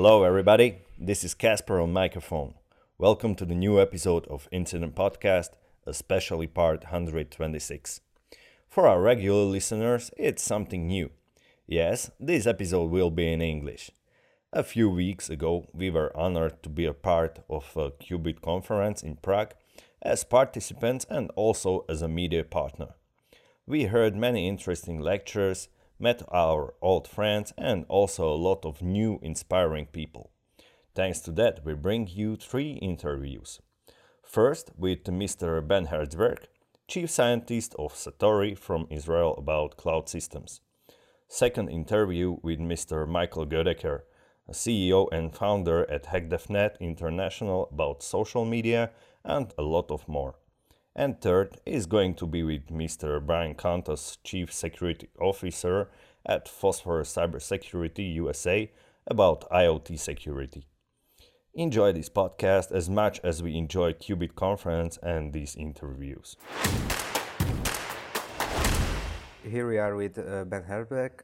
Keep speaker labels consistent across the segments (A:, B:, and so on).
A: Hello, everybody. This is Casper on microphone. Welcome to the new episode of Incident Podcast, especially part 126. For our regular listeners, it's something new. Yes, this episode will be in English. A few weeks ago, we were honored to be a part of a Qubit conference in Prague as participants and also as a media partner. We heard many interesting lectures, met our old friends, and also a lot of new inspiring people. Thanks to that, we bring you three interviews. First, with Mr. Ben Herzberg, chief scientist of Satori from Israel about cloud systems. Second interview with Mr. Michael Goedeker, a CEO and founder at Hakdefnet International about social media and a lot of more. And third is going to be with Mr. Brian Contos, Chief Security Officer at Phosphorus Cybersecurity USA, about IoT security. Enjoy this podcast as much as we enjoy Qubit Conference and these interviews.
B: Here we are with uh, Ben Herzberg,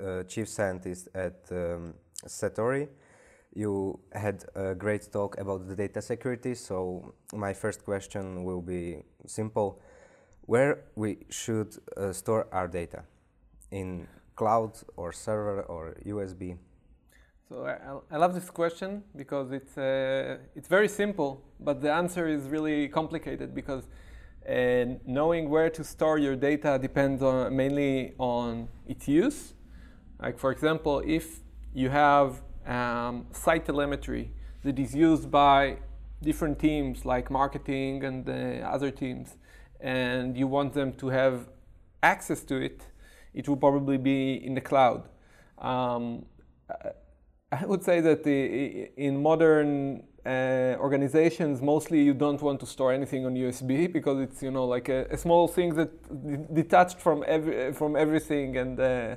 B: uh, Chief Scientist at um, Satori. You had a great talk about the data security, so my first question will be simple. Where we should uh, store our data? In cloud or server or USB?
C: So I, I love this question because it's, uh, it's very simple, but the answer is really complicated because uh, knowing where to store your data depends on, mainly on its use. Like for example, if you have um, site telemetry that is used by different teams like marketing and uh, other teams, and you want them to have access to it, it will probably be in the cloud. Um, I would say that the, in modern uh, organizations, mostly you don't want to store anything on USB because it's you know like a, a small thing that detached from every from everything, and uh,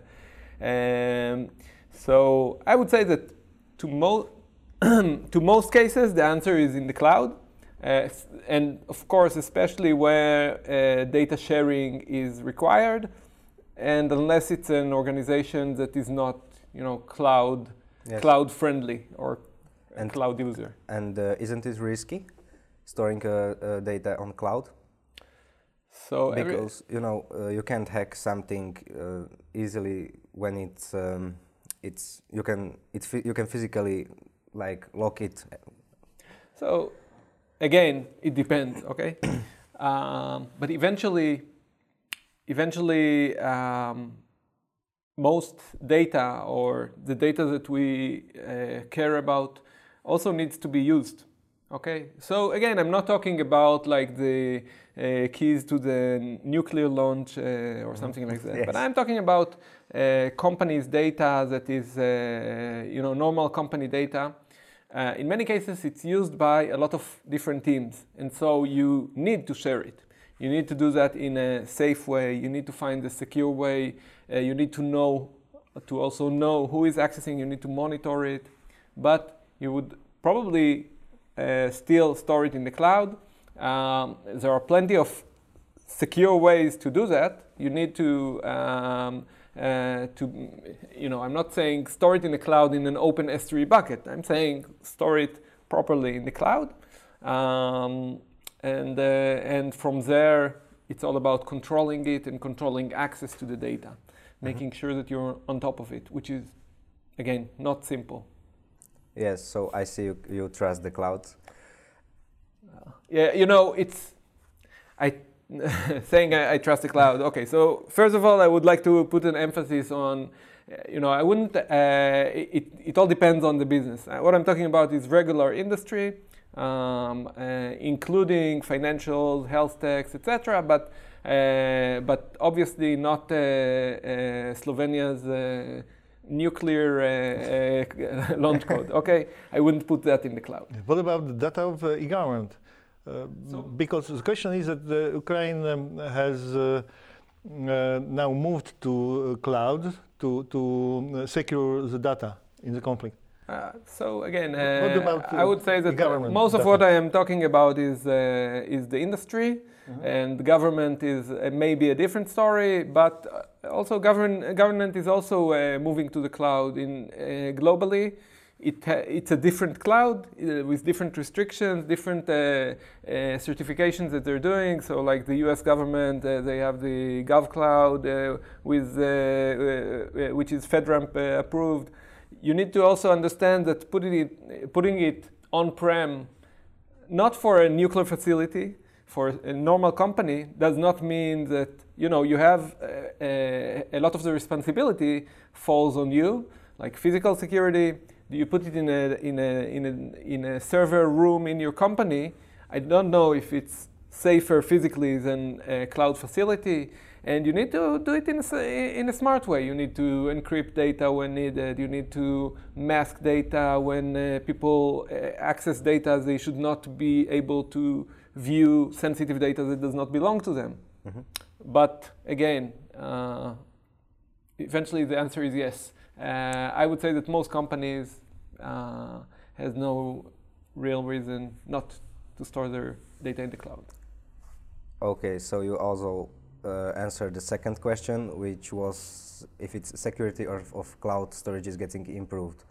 C: um, so I would say that to most to most cases the answer is in the cloud, uh, and of course especially where uh, data sharing is required, and unless it's an organization that is not you know cloud yes. cloud friendly or and cloud user.
B: And uh, isn't it risky storing uh, uh, data on cloud?
C: So
B: because you know uh, you can't hack something uh, easily when it's um, it's you can it's you can physically like lock it.
C: So again, it depends. Okay, um, but eventually, eventually. Um, most data or the data that we uh, care about also needs to be used. Okay, so again, I'm not talking about like the uh, keys to the nuclear launch uh, or mm-hmm. something like that, yes. but I'm talking about uh, companies' data that is, uh, you know, normal company data. Uh, in many cases, it's used by a lot of different teams, and so you need to share it. You need to do that in a safe way. You need to find a secure way. Uh, you need to know, to also know who is accessing. You need to monitor it. But you would probably uh, still store it in the cloud. Um, there are plenty of secure ways to do that. You need to, um, uh, to, you know, I'm not saying store it in the cloud in an open S3 bucket. I'm saying store it properly in the cloud. Um, and, uh, and from there, it's all about controlling it and controlling access to the data, mm-hmm. making sure that you're on top of it, which is, again, not simple.
B: Yes, so I see you, you trust the cloud.
C: Uh, yeah, you know, it's, I saying I, I, trust the cloud. Okay, so first of all, I would like to put an emphasis on, you know, I wouldn't, uh, it, it all depends on the business. Uh, what I'm talking about is regular industry um, uh, including financials, health techs, etc. But uh, but obviously not uh, Slovenia's nuclear launch code. Okay, I wouldn't put that in the cloud.
D: What about the data of e-government? Uh, so because the question is that the Ukraine um, has uh, uh, now moved to cloud to, to secure the data in the conflict.
C: Uh, so again, uh, I would say that most of what I am talking about is uh, is the industry, mm-hmm. and government is uh, maybe a different story. But uh, also, govern, government is also moving to the cloud in globally. It it's a different cloud uh, with different restrictions, different uh, uh, certifications that they're doing. So, like the U.S. government, uh, they have the GovCloud, uh, with which is FedRAMP approved. You need to also understand that putting it putting it on-prem, not for a nuclear facility, for a normal company, does not mean that you know you have a, lot of the responsibility falls on you, like physical security you put it in a, in a, in a, in a server room in your company? I don't know if it's safer physically than a cloud facility. And you need to do it in a, in a smart way. You need to encrypt data when needed. You need to mask data when uh, people uh, access data they should not be able to view sensitive data that does not belong to them. Mm-hmm. But again, uh, eventually the answer is yes. Uh, I would say that most companies uh, has no real reason not to store their data in the cloud.
B: Okay, so you also uh, answered the second question, which was if its security of, of cloud storage is getting improved.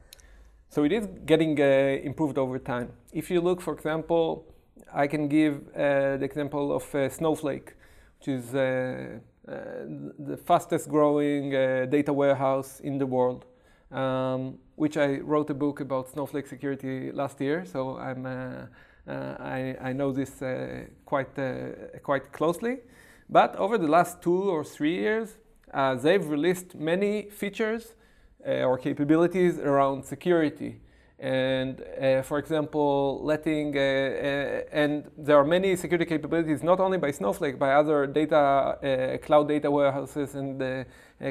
C: So it is getting uh, improved over time. If you look, for example, I can give uh, the example of uh, Snowflake, which is uh, the fastest growing data warehouse in the world um, which I wrote a book about Snowflake security last year. So I'm, uh, uh, I, I, know this uh, quite, uh, quite closely. But over the last two or three years, uh, they've released many features uh, or capabilities around security. And for example, letting, and there are many security capabilities not only by Snowflake, by other data, cloud data warehouses and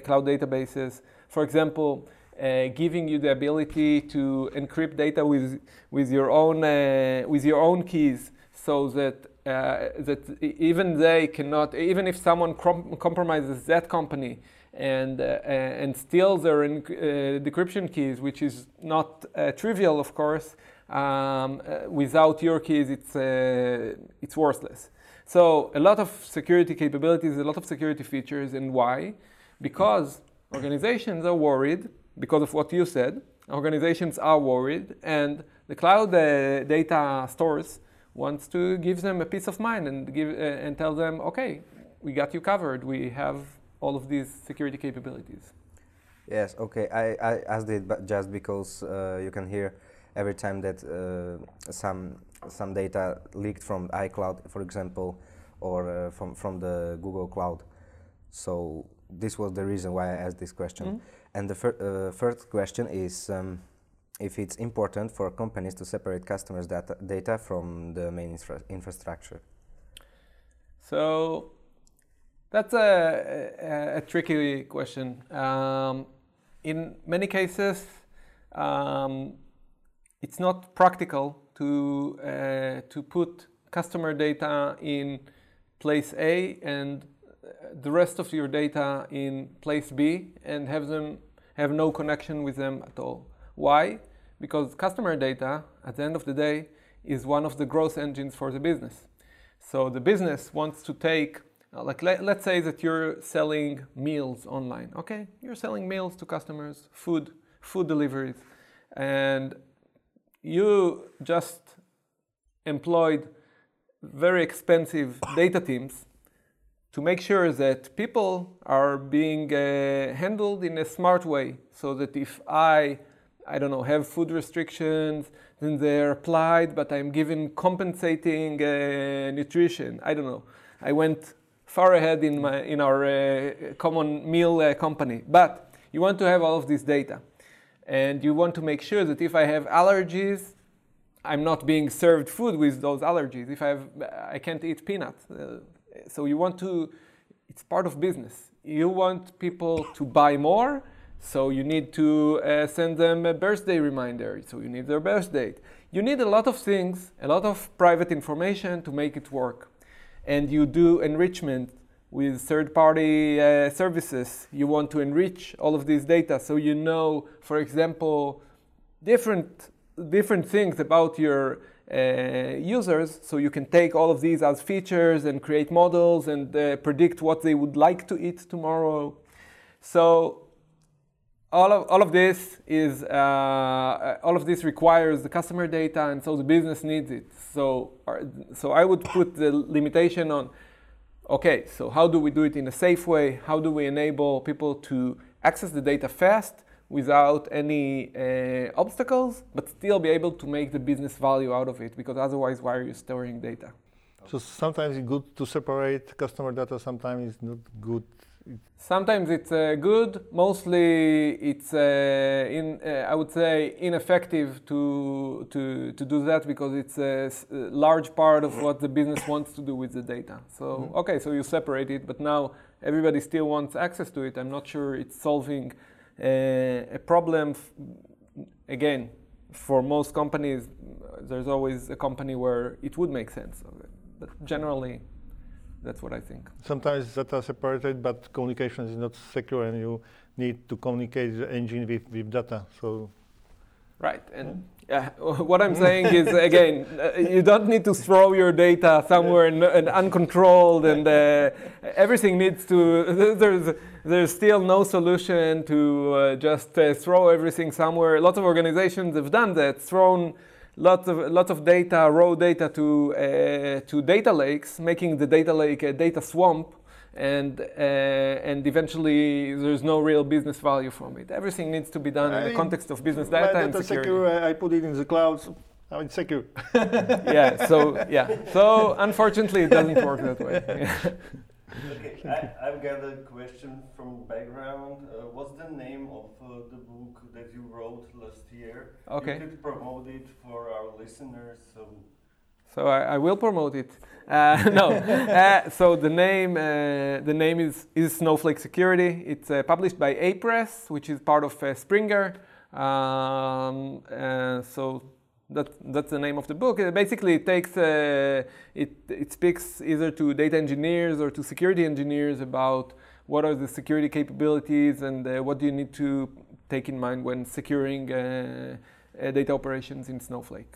C: cloud databases. For example, uh, giving you the ability to encrypt data with, with, your, own, uh, with your own keys so that, uh, that even they cannot, even if someone compromises that company and, uh, and steals their uh, decryption keys, which is not uh, trivial, of course, um, without your keys, it's, it's worthless. So a lot of security capabilities, a lot of security features, and why? Because organizations are worried because of what you said. Organizations are worried, and the cloud uh, data stores wants to give them a peace of mind and give uh, and tell them, okay, we got you covered. We have all of these security capabilities.
B: Yes. Okay. I, I asked it, but just because uh, you can hear every time that uh, some some data leaked from iCloud, for example, or uh, from from the Google Cloud. So this was the reason why I asked this question. Mm-hmm. And the fir- uh, first question is um, if it's important for companies to separate customers' data, data from the main infra- infrastructure.
C: So that's a, a, a tricky question. Um, in many cases, um, it's not practical to uh, to put customer data in place A and the rest of your data in place B and have them have no connection with them at all. Why? Because customer data, at the end of the day, is one of the growth engines for the business. So the business wants to take, like let, let's say that you're selling meals online. Okay, you're selling meals to customers, food, food deliveries, and you just employed very expensive data teams to make sure that people are being uh, handled in a smart way so that if I, I don't know, have food restrictions, then they're applied, but I'm given compensating uh, nutrition. I don't know. I went far ahead in, my, in our uh, common meal uh, company. But you want to have all of this data. And you want to make sure that if I have allergies, I'm not being served food with those allergies. If I have, I can't eat peanuts. Uh, so you want to, it's part of business. You want people to buy more, so you need to uh, send them a birthday reminder, so you need their birth date. You need a lot of things, a lot of private information to make it work. And you do enrichment with third party uh, services. You want to enrich all of these data so you know, for example, different, different things about your uh, users. So you can take all of these as features and create models and uh, predict what they would like to eat tomorrow. So all of all of this is uh, all of this requires the customer data, and so the business needs it. So so I would put the limitation on. Okay, so how do we do it in a safe way? How do we enable people to access the data fast without any uh, obstacles, but still be able to make the business value out of it? Because otherwise, why are you storing data?
D: So sometimes it's good to separate customer data. Sometimes it's not good
C: Sometimes it's uh, good. Mostly, it's uh, in uh, I would say ineffective to to to do that because it's a, large part of what the business wants to do with the data. So mm-hmm. okay, so you separate it, but now everybody still wants access to it. I'm not sure it's solving uh, a problem. F- again, for most companies, there's always a company where it would make sense. But generally, that's what I think.
D: Sometimes data separated, but communication is not secure, and you need to communicate the engine with, with data. So,
C: right. And yeah, what I'm saying is again, uh, you don't need to throw your data somewhere and, and uncontrolled, and uh, everything needs to. There's there's still no solution to uh, just uh, throw everything somewhere. Lots of organizations have done that, thrown lots of lots of data, raw data to uh, to data lakes, making the data lake a data swamp, and uh, and eventually there's no real business value from it. Everything needs to be done I in the context of business data and security.
D: Secure, I put it in the cloud. Now it's secure.
C: yeah. So yeah. So unfortunately, it doesn't work that way.
A: okay, I, have got a question from background. Uh, what's the name of uh, the book that you wrote last year?
C: Okay.
A: You could promote it for our listeners. So,
C: so I, I will promote it. Uh, no. Uh, so the name uh, the name is is Snowflake Security. It's uh, published by Apress, which is part of Springer. Um, so that, that's the name of the book. basically, it takes uh, it it speaks either to data engineers or to security engineers about what are the security capabilities and uh, what do you need to take in mind when securing uh, uh data operations in Snowflake.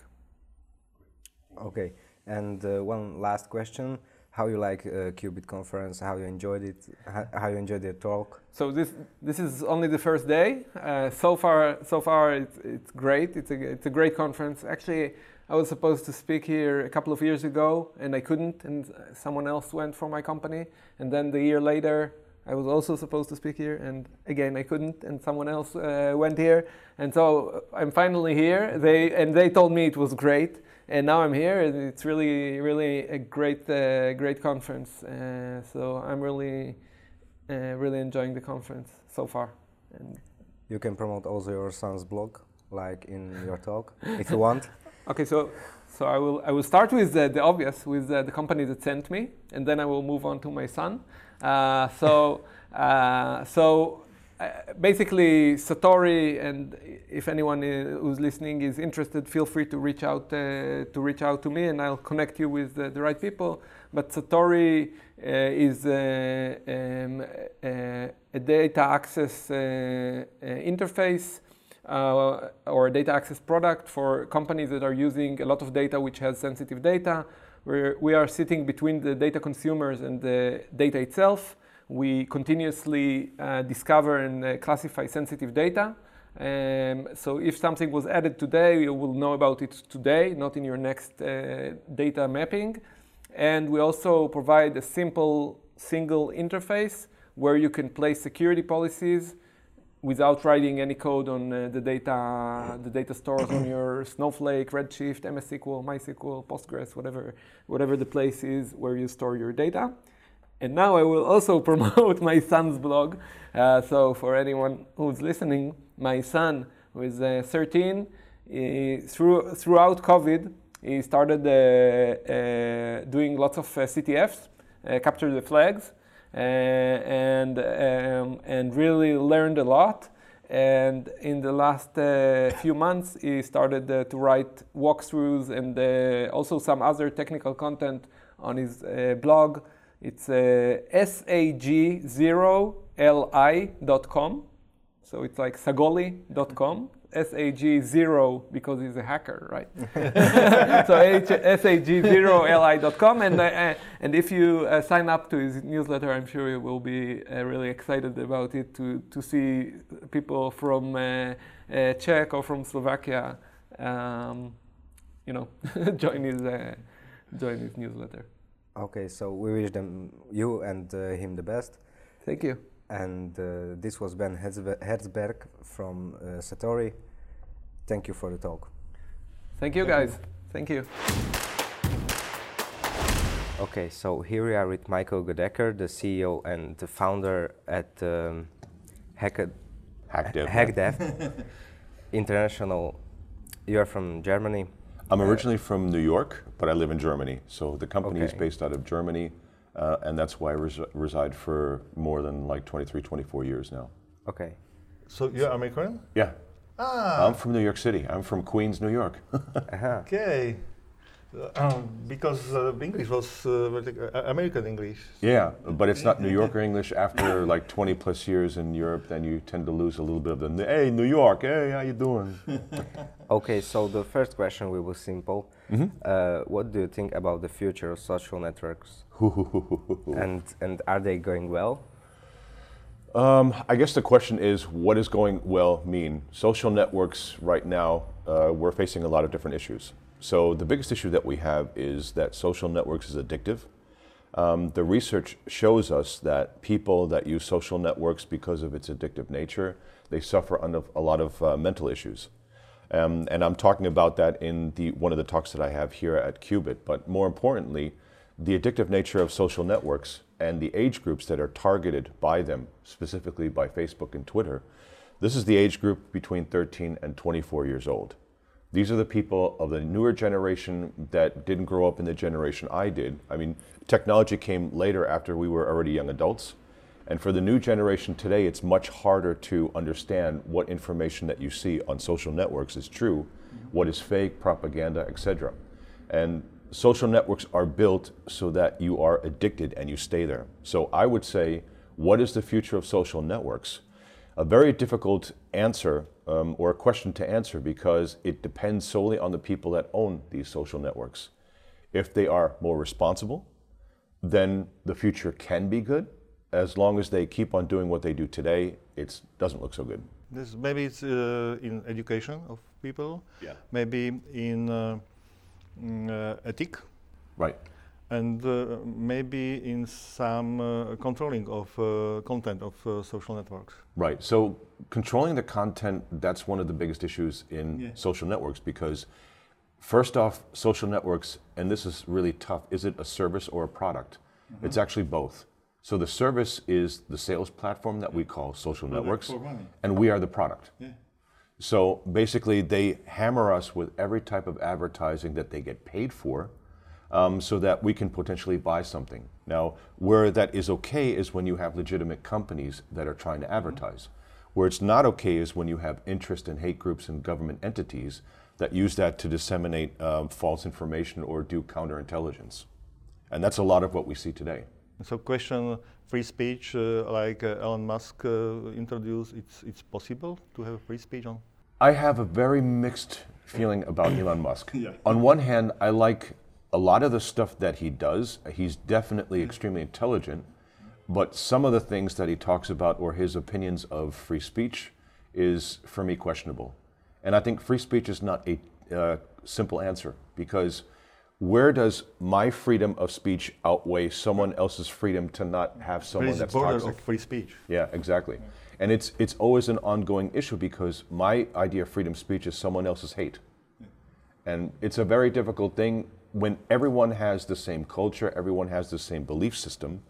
B: Okay, and uh, one last question: how you like uh, Qubit conference, how you enjoyed it, how, you enjoyed the talk.
C: So this this is only the first day. Uh, so far, so far it's, it's great. It's a it's a great conference. Actually, I was supposed to speak here a couple of years ago, and I couldn't, and someone else went for my company. And then the year later, I was also supposed to speak here, and again I couldn't, and someone else uh, went here. And so I'm finally here. They and they told me it was great and now I'm here. And it's really, really a great, uh, great conference. Uh, so I'm really, uh, really enjoying the conference so far. And
B: you can promote also your son's blog, like in your talk, if you want.
C: Okay, so so I will I will start with the, the obvious, with the, the, company that sent me, and then I will move on to my son. Uh, so uh, so uh, basically Satori, and if anyone who's listening is interested, feel free to reach out uh, to reach out to me, and I'll connect you with uh, the right people. But Satori uh, is uh, um, a data access interface. or a data access product for companies that are using a lot of data which has sensitive data. Where we are sitting between the data consumers and the data itself we continuously uh, discover and uh, classify sensitive data. Um, so if something was added today, you will know about it today, not in your next uh, data mapping. And we also provide a simple single interface where you can place security policies without writing any code on uh, the data the data stores on your Snowflake, Redshift, MS SQL, MySQL, Postgres, whatever whatever the place is where you store your data. And now I will also promote my son's blog. Uh, so for anyone who's listening, my son, who is uh, 13, he, through, throughout COVID, he started uh, uh doing lots of uh, CTFs, uh, capture the flags, and, um, and really learned a lot. And in the last few months, he started to write walkthroughs and also some other technical content on his blog. It's uh, sag0li.com. So it's like sagoli.com. SAG0 because he's a hacker, right? so SAG0li.com. And, uh, and if you uh, sign up to his newsletter, I'm sure you will be uh, really excited about it to, to see people from uh, uh, Czech or from Slovakia, um, you know, join his, uh, join his newsletter.
B: Okay, so we wish them, you and him the best.
C: Thank you
B: and uh, this was Ben Herzberg from uh, Satori. Thank you for the talk.
C: Thank you, guys. Thank you.
B: Okay, so here we are with Michael Goedeker, the CEO and the founder at um, Hakdef, Hakdef International. You are from Germany.
E: I'm originally from New York, but I live in Germany. So the company okay. is based out of Germany. Uh, and that's why I res- reside for more than like 23, 24 years now.
B: Okay.
D: So you're American?
E: Yeah. Ah. I'm from New York City. I'm from Queens, New York.
D: uh-huh. Okay. Um, because uh, English was uh, uh, American English.
E: Yeah, but it's not New Yorker English. After like 20 plus years in Europe, then you tend to lose a little bit of the "Hey, New York, hey, how you doing?"
B: okay, so the first question will be simple. Mm-hmm. Uh, what do you think about the future of social networks? and and are they going well?
E: Um, I guess the question is, what does going well mean? Social networks right now, uh, we're facing a lot of different issues. So the biggest issue that we have is that social networks is addictive. Um, the research shows us that people that use social networks because of its addictive nature, they suffer under a lot of uh, mental issues. Um, and I'm talking about that in the, one of the talks that I have here at Qubit. But more importantly, the addictive nature of social networks and the age groups that are targeted by them, specifically by Facebook and Twitter, this is the age group between 13 and 24 years old. These are the people of the newer generation that didn't grow up in the generation I did. I mean, technology came later after we were already young adults. And for the new generation today, it's much harder to understand what information that you see on social networks is true, what is fake, propaganda, etc. And social networks are built so that you are addicted and you stay there. So I would say, what is the future of social networks? A very difficult answer um, or a question to answer because it depends solely on the people that own these social networks. If they are more responsible, then the future can be good. As long as they keep on doing what they do today, it doesn't look so good.
D: This maybe it's uh, in education of people.
E: Yeah.
D: Maybe in uh, mm, uh, ethic.
E: Right
D: and uh, maybe in some uh, controlling of uh, content of uh, social networks.
E: Right. So controlling the content that's one of the biggest issues in yeah. social networks because first off, social networks, and this is really tough. Is it a service or a product? Mm-hmm. It's actually both. So the service is the sales platform that we call social networks, and we are the product. Yeah. So basically, they hammer us with every type of advertising that they get paid for um, so that we can potentially buy something. Now, where that is okay is when you have legitimate companies that are trying to advertise. Where it's not okay is when you have interest and hate groups and government entities that use that to disseminate um, false information or do counterintelligence. And that's a lot of what we see today.
D: So, question free speech, uh, like uh, Elon Musk uh, introduced, it's, it's possible to have free speech on?
E: I have a very mixed feeling about Elon Musk. Yeah. On one hand, I like a lot of the stuff that he does, he's definitely extremely intelligent, but some of the things that he talks about or his opinions of free speech is, for me, questionable. And I think free speech is not a uh, simple answer because where does my freedom of speech outweigh someone else's freedom to not have someone that's toxic?
D: of free speech.
E: Yeah, exactly. And it's it's always an ongoing issue because my idea of freedom of speech is someone else's hate. And it's a very difficult thing when everyone has the same culture, everyone has the same belief system,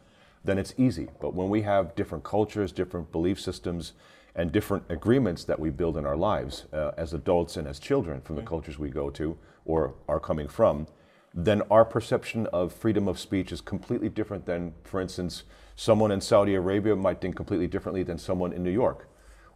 E: then it's easy. But when we have different cultures, different belief systems, and different agreements that we build in our lives uh, as adults and as children from the cultures we go to or are coming from, then our perception of freedom of speech is completely different than, for instance, someone in Saudi Arabia might think completely differently than someone in New York.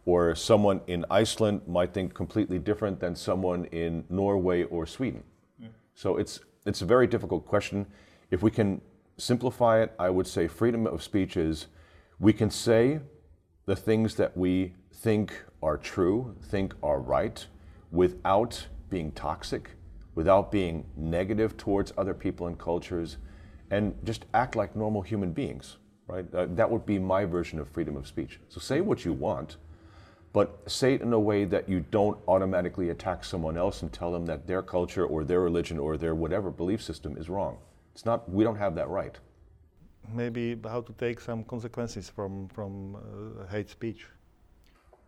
E: Or someone in Iceland might think completely different than someone in Norway or Sweden. Yeah. So it's it's a very difficult question. If we can simplify it, I would say freedom of speech is we can say the things that we think are true, think are right, without being toxic, without being negative towards other people and cultures, and just act like normal human beings, right? Uh, that would be my version of freedom of speech. So say what you want, but say it in a way that you don't automatically attack someone else and tell them that their culture or their religion or their whatever belief system is wrong. It's not, we don't have that right.
D: Maybe how to take some consequences from, from uh, hate speech.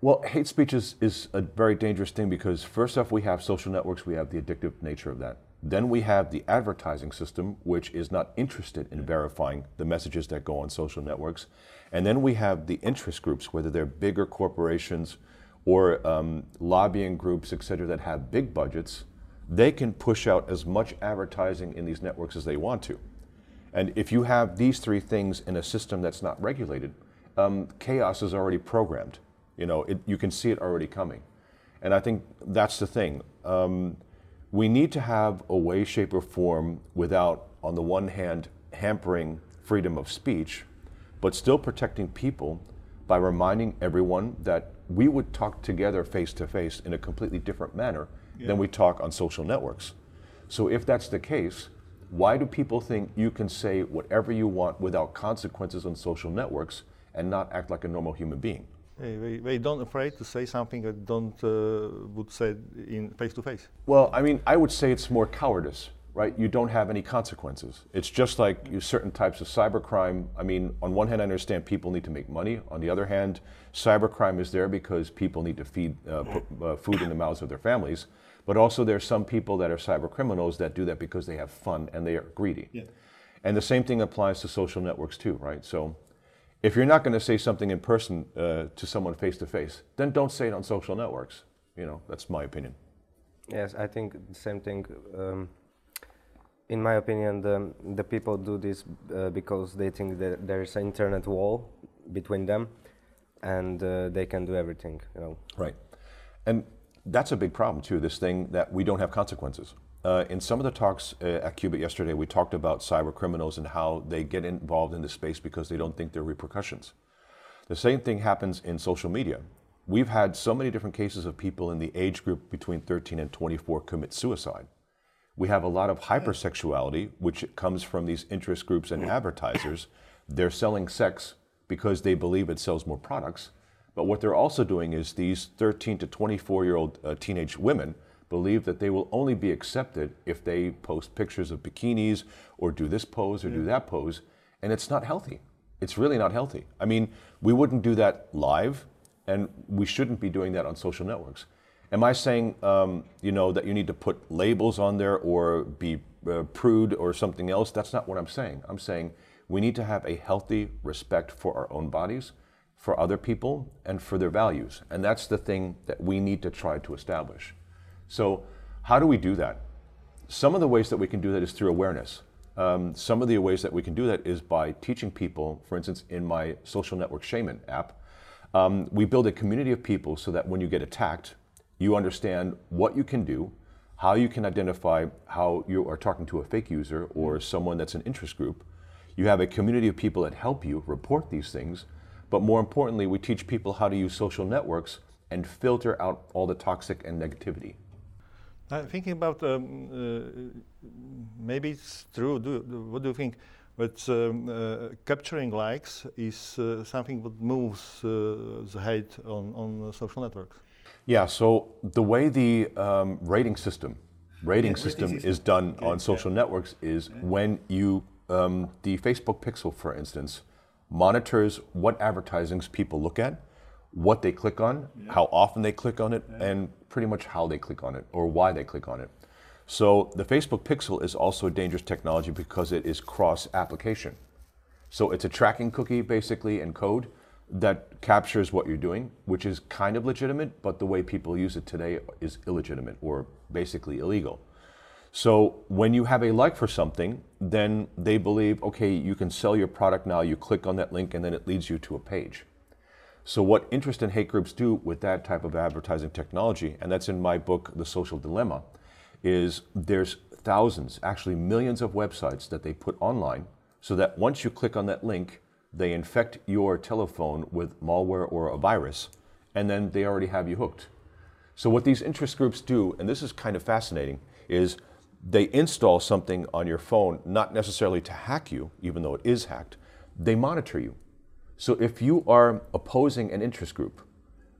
E: Well, hate speech is, is a very dangerous thing because, first off, we have social networks, we have the addictive nature of that. Then we have the advertising system, which is not interested in verifying the messages that go on social networks. And then we have the interest groups, whether they're bigger corporations or um, lobbying groups, et cetera, that have big budgets. They can push out as much advertising in these networks as they want to. And if you have these three things in a system that's not regulated, um, chaos is already programmed. You know, it, you can see it already coming. And I think that's the thing. Um, we need to have a way, shape, or form without, on the one hand, hampering freedom of speech, but still protecting people by reminding everyone that we would talk together face to face in a completely different manner yeah. than we talk on social networks. So if that's the case, why do people think you can say whatever you want without consequences on social networks and not act like a normal human being?
D: They, they don't afraid to say something that don't uh, would say in face to face.
E: Well, I mean, I would say it's more cowardice, right? You don't have any consequences. It's just like you, certain types of cybercrime. I mean, on one hand, I understand people need to make money. On the other hand, cybercrime is there because people need to feed uh, put uh, food in the mouths of their families. But also, there are some people that are cyber criminals that do that because they have fun and they are greedy. Yeah. And the same thing applies to social networks too, right? So if you're not going to say something in person uh, to someone face to face, then don't say it on social networks. You know, that's my opinion.
B: Yes, I think the same thing. Um, in my opinion, the, the people do this uh, because they think that there is an internet wall between them, and uh, they can do everything. You know.
E: Right, and that's a big problem too. This thing that we don't have consequences. Uh, in some of the talks uh, at Qubit yesterday, we talked about cyber criminals and how they get involved in this space because they don't think there are repercussions. The same thing happens in social media. We've had so many different cases of people in the age group between 13 and 24 commit suicide. We have a lot of hypersexuality, which comes from these interest groups and advertisers. They're selling sex because they believe it sells more products. But what they're also doing is these 13 to 24 year old uh, teenage women believe that they will only be accepted if they post pictures of bikinis or do this pose or yeah. do that pose. And it's not healthy. It's really not healthy. I mean, we wouldn't do that live, and we shouldn't be doing that on social networks. Am I saying, um, you know, that you need to put labels on there or be uh, prude or something else? That's not what I'm saying. I'm saying we need to have a healthy respect for our own bodies, for other people, and for their values. And that's the thing that we need to try to establish. So, how do we do that? Some of the ways that we can do that is through awareness. Um, some of the ways that we can do that is by teaching people, for instance, in my social network shaman app, um, we build a community of people so that when you get attacked, you understand what you can do, how you can identify how you are talking to a fake user or someone that's an interest group. You have a community of people that help you report these things, but more importantly, we teach people how to use social networks and filter out all the toxic and negativity.
D: Uh, thinking about um, uh, maybe it's true. Do, what do you think? But um, uh, capturing likes is uh, something that moves uh, the hate on, on social networks.
E: Yeah. So the way the um, rating system rating yeah, system is done okay, on social yeah. networks is yeah. when you um, the Facebook Pixel, for instance, monitors what advertisings people look at what they click on, how often they click on it, and pretty much how they click on it or why they click on it. So the Facebook Pixel is also a dangerous technology because it is cross application. So it's a tracking cookie basically in code that captures what you're doing, which is kind of legitimate, but the way people use it today is illegitimate or basically illegal. So when you have a like for something, then they believe, okay, you can sell your product now. You click on that link and then it leads you to a page. So, what interest and hate groups do with that type of advertising technology, and that's in my book, The Social Dilemma, is there's thousands, actually millions of websites that they put online so that once you click on that link, they infect your telephone with malware or a virus. and then they already have you hooked. So what these interest groups do, and this is kind of fascinating, is they install something on your phone, not necessarily to hack you, even though it is hacked. They monitor you. So if you are opposing an interest group,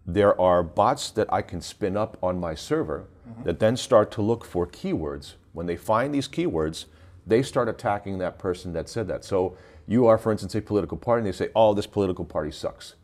E: there are bots that I can spin up on my server mm-hmm. that then start to look for keywords. When they find these keywords, they start attacking that person that said that. So you are, for instance, a political party, and they say, oh, this political party sucks.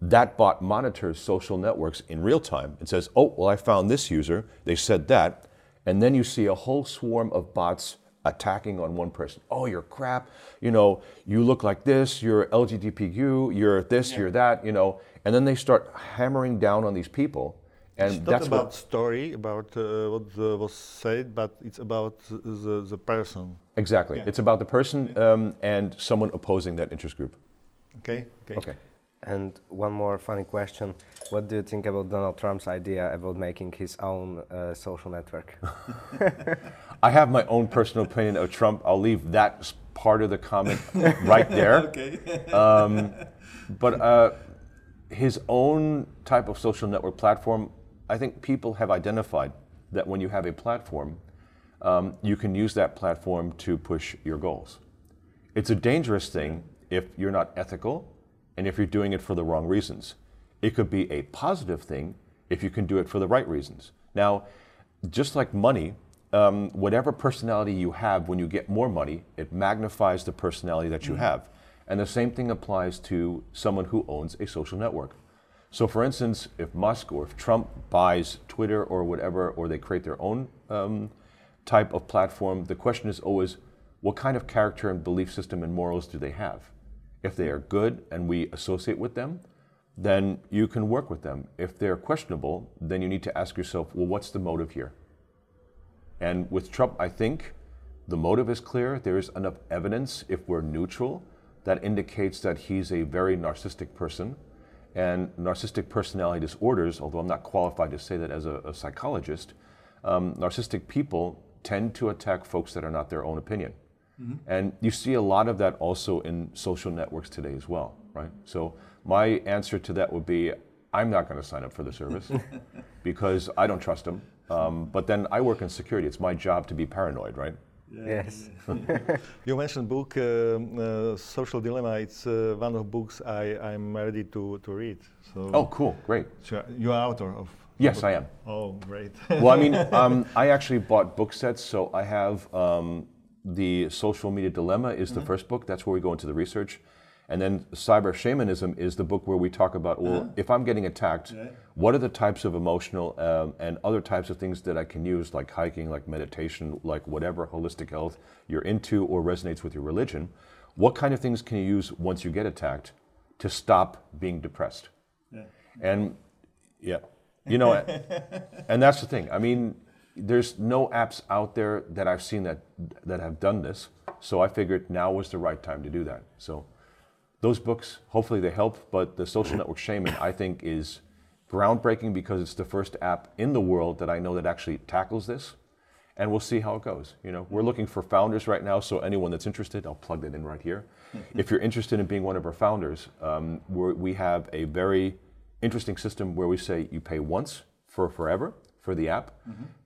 E: That bot monitors social networks in real time and says, oh, well, I found this user, they said that. And then you see a whole swarm of bots attacking on one person. Oh, you're crap. You know, you look like this, you're LGBTQ, you're this, you're that, you know. And then they start hammering down on these people. And
D: it's not
E: that's
D: about
E: what,
D: story, about uh, what uh, was said, but it's about the, the person.
E: Exactly.
D: Yeah.
E: It's about the person um, and someone opposing that interest group.
D: Okay. Okay.
E: Okay.
B: And one more funny question: What do you think about Donald Trump's idea about making his own uh, social network?
E: I have my own personal opinion of Trump. I'll leave that part of the comment right there. okay. Um, but uh, his own type of social network platform, I think people have identified that when you have a platform, um, you can use that platform to push your goals. It's a dangerous thing if you're not ethical and if you're doing it for the wrong reasons. It could be a positive thing if you can do it for the right reasons. Now, just like money, um, whatever personality you have, when you get more money, it magnifies the personality that you have. And the same thing applies to someone who owns a social network. So, for instance, if Musk or if Trump buys Twitter or whatever, or they create their own um, type of platform, the question is always what kind of character and belief system and morals do they have? If they are good and we associate with them, then you can work with them. If they're questionable, then you need to ask yourself, well, what's the motive here? And with Trump, I think the motive is clear. There is enough evidence, if we're neutral, that indicates that he's a very narcissistic person. And narcissistic personality disorders, although I'm not qualified to say that as a, a psychologist, um, narcissistic people tend to attack folks that are not their own opinion. And you see a lot of that also in social networks today as well, right? So my answer to that would be I'm not going to sign up for the service because I don't trust them. Um, but then I work in security. It's my job to be paranoid, right?
B: yes.
D: You mentioned book um, uh, Social Dilemma. It's uh, one of books I, I'm ready to, to read. So
E: Oh, cool, great.
D: so you are author of.
E: Yes, I am.
D: Oh, great.
E: Well, I mean, um, I actually bought book sets, so I have um, the Social Media Dilemma is the first book. That's where we go into the research. And then Cyber Shamanism is the book where we talk about, well, if I'm getting attacked, what are the types of emotional um, and other types of things that I can use, like hiking, like meditation, like whatever holistic health you're into or resonates with your religion? What kind of things can you use once you get attacked to stop being depressed? And yeah, you know, and that's the thing. I mean, there's no apps out there that I've seen that that have done this. So I figured now was the right time to do that. So those books, hopefully they help. But the Social Network Shaman, I think, is groundbreaking because it's the first app in the world that I know that actually tackles this. And we'll see how it goes. You know, we're looking for founders right now. So anyone that's interested, I'll plug that in right here. if you're interested in being one of our founders, um, we're, we have a very interesting system where we say you pay once for forever for the app.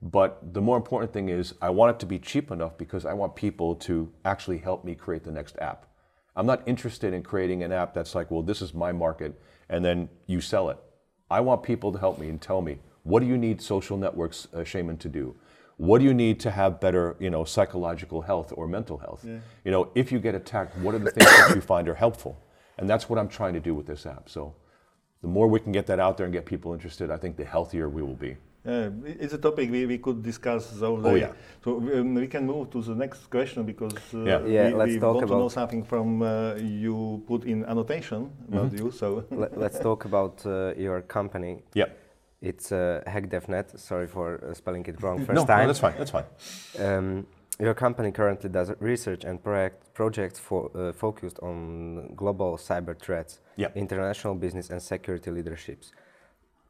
E: But the more important thing is I want it to be cheap enough because I want people to actually help me create the next app. I'm not interested in creating an app that's like, well, this is my market, and then you sell it. I want people to help me and tell me, what do you need social networks, uh, shaman, to do? What do you need to have better, you know, psychological health or mental health? You know, if you get attacked, what are the things that you find are helpful? And that's what I'm trying to do with this app. So, the more we can get that out there and get people interested, I think the healthier we will be.
D: Uh, it's a topic we, we could discuss all day.
E: Oh, yeah.
D: So um, we can move to the next question because uh,
E: Yeah.
B: Yeah,
D: we,
B: let's
D: we
B: talk
D: want to know something from uh, you put in annotation about
E: Mm-hmm.
D: you. So
B: Let, let's talk about uh, your company.
E: Yeah.
B: It's uh, Hakdefnet. Sorry for uh, spelling it wrong first
E: no,
B: time.
E: no, that's fine. That's fine.
B: Um, your company currently does research and project, projects for, uh, focused on global cyber threats,
E: Yeah.
B: international business and security leaderships.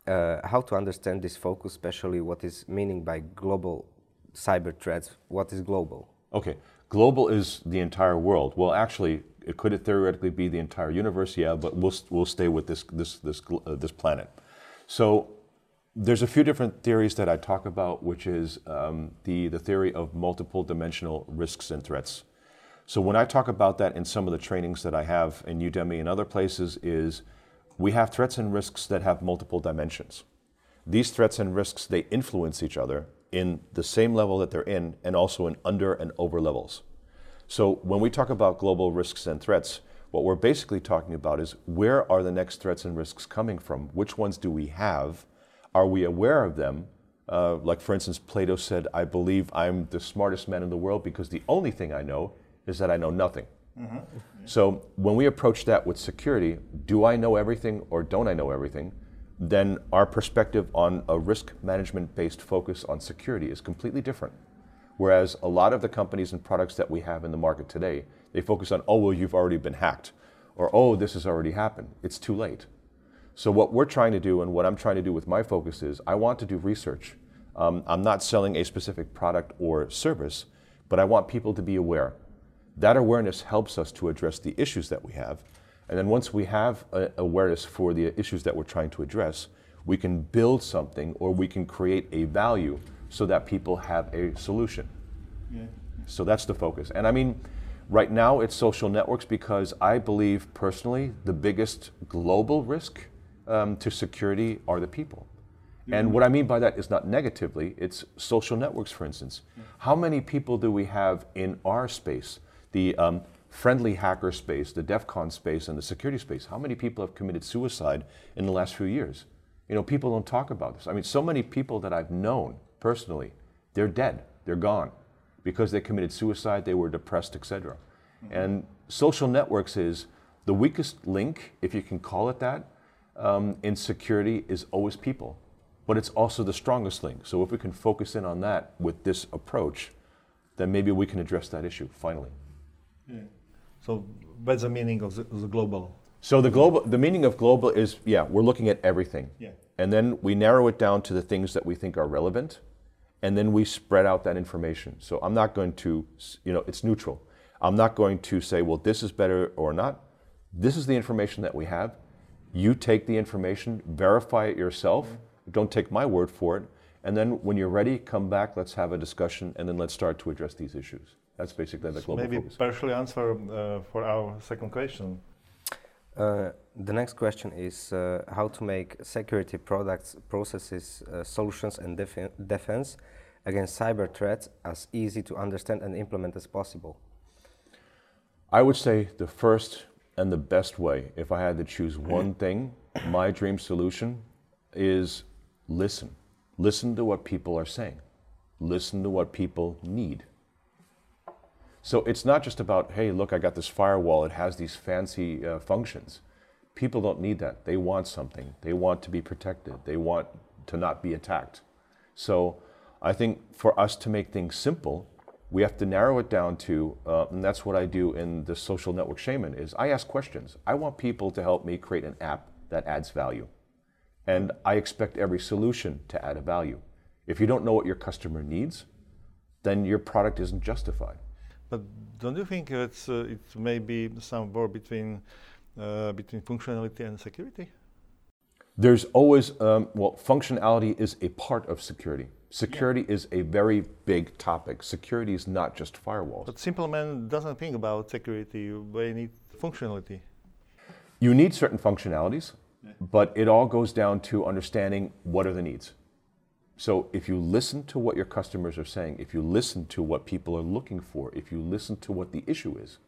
B: Uh, how to understand this focus, especially what is meaning by global cyber threats? What is global?
E: Okay. Global is the entire world. Well, actually, it could theoretically be the entire universe, yeah, but we'll, we'll stay with this, this, this, uh, this planet. So there's a few different theories that I talk about, which is um, the, the theory of multiple dimensional risks and threats. So when I talk about that in some of the trainings that I have in Udemy and other places is we have threats and risks that have multiple dimensions. These threats and risks, they influence each other in the same level that they're in and also in under and over levels. So when we talk about global risks and threats, what we're basically talking about is where are the next threats and risks coming from? Which ones do we have? Are we aware of them? Uh, like, for instance, Plato said, I believe I'm the smartest man in the world because the only thing I know is that I know nothing. Mm-hmm. So, when we approach that with security, do I know everything or don't I know everything? Then our perspective on a risk management based focus on security is completely different. Whereas a lot of the companies and products that we have in the market today, they focus on, oh, well, you've already been hacked, or oh, this has already happened. It's too late. So, what we're trying to do, and what I'm trying to do with my focus is, I want to do research. Um, I'm not selling a specific product or service, but I want people to be aware. That awareness helps us to address the issues that we have. And then once we have awareness for the issues that we're trying to address, we can build something or we can create a value so that people have a solution. Yeah. So that's the focus. And I mean, right now it's social networks because I believe personally the biggest global risk um, to security are the people. And what I mean by that is not negatively, it's social networks, for instance. How many people do we have in our space, the um, friendly hacker space, the DEF CON space, and the security space? How many people have committed suicide in the last few years? You know, people don't talk about this. I mean, so many people that I've known personally, they're dead, they're gone because they committed suicide, they were depressed, etc. Mm-hmm. And social networks is the weakest link, if you can call it that, um, in security is always people, but it's also the strongest link. So if we can focus in on that with this approach, then maybe we can address that issue finally.
D: Yeah. So what's the meaning of the, the, global?
E: So the global, the meaning of global is, yeah, we're looking at everything.
D: Yeah.
E: And then we narrow it down to the things that we think are relevant, and then we spread out that information. So I'm not going to, you know, it's neutral. I'm not going to say, well, this is better or not. This is the information that we have you take the information, verify it yourself. Mm-hmm. Don't take my word for it. And then when you're ready, come back, let's have a discussion, and then let's start to address these issues. That's basically the global
D: Maybe
E: focus.
D: partially answer uh, for our second question.
B: Uh, the next question is uh, how to make security products, processes, uh, solutions, and def- defense against cyber threats as easy to understand and implement as possible.
E: I would say the first and the best way, if I had to choose one thing, my dream solution is listen. Listen to what people are saying. Listen to what people need. So it's not just about, hey, look, I got this firewall, it has these fancy uh, functions. People don't need that. They want something. They want to be protected. They want to not be attacked. So I think for us to make things simple, we have to narrow it down to, uh, and that's what I do in the social network shaman, is I ask questions. I want people to help me create an app that adds value. And I expect every solution to add a value. If you don't know what your customer needs, then your product isn't justified.
D: But don't you think it's uh, it may be somewhere between uh, between functionality and security?
E: There's always um, well, functionality is a part of security. Security yeah. is a very big topic. Security is not just firewalls.
D: But simple man doesn't think about security. They need functionality.
E: You need certain functionalities, yeah. but it all goes down to understanding what are the needs. So if you listen to what your customers are saying, if you listen to what people are looking for, if you listen to what the issue is,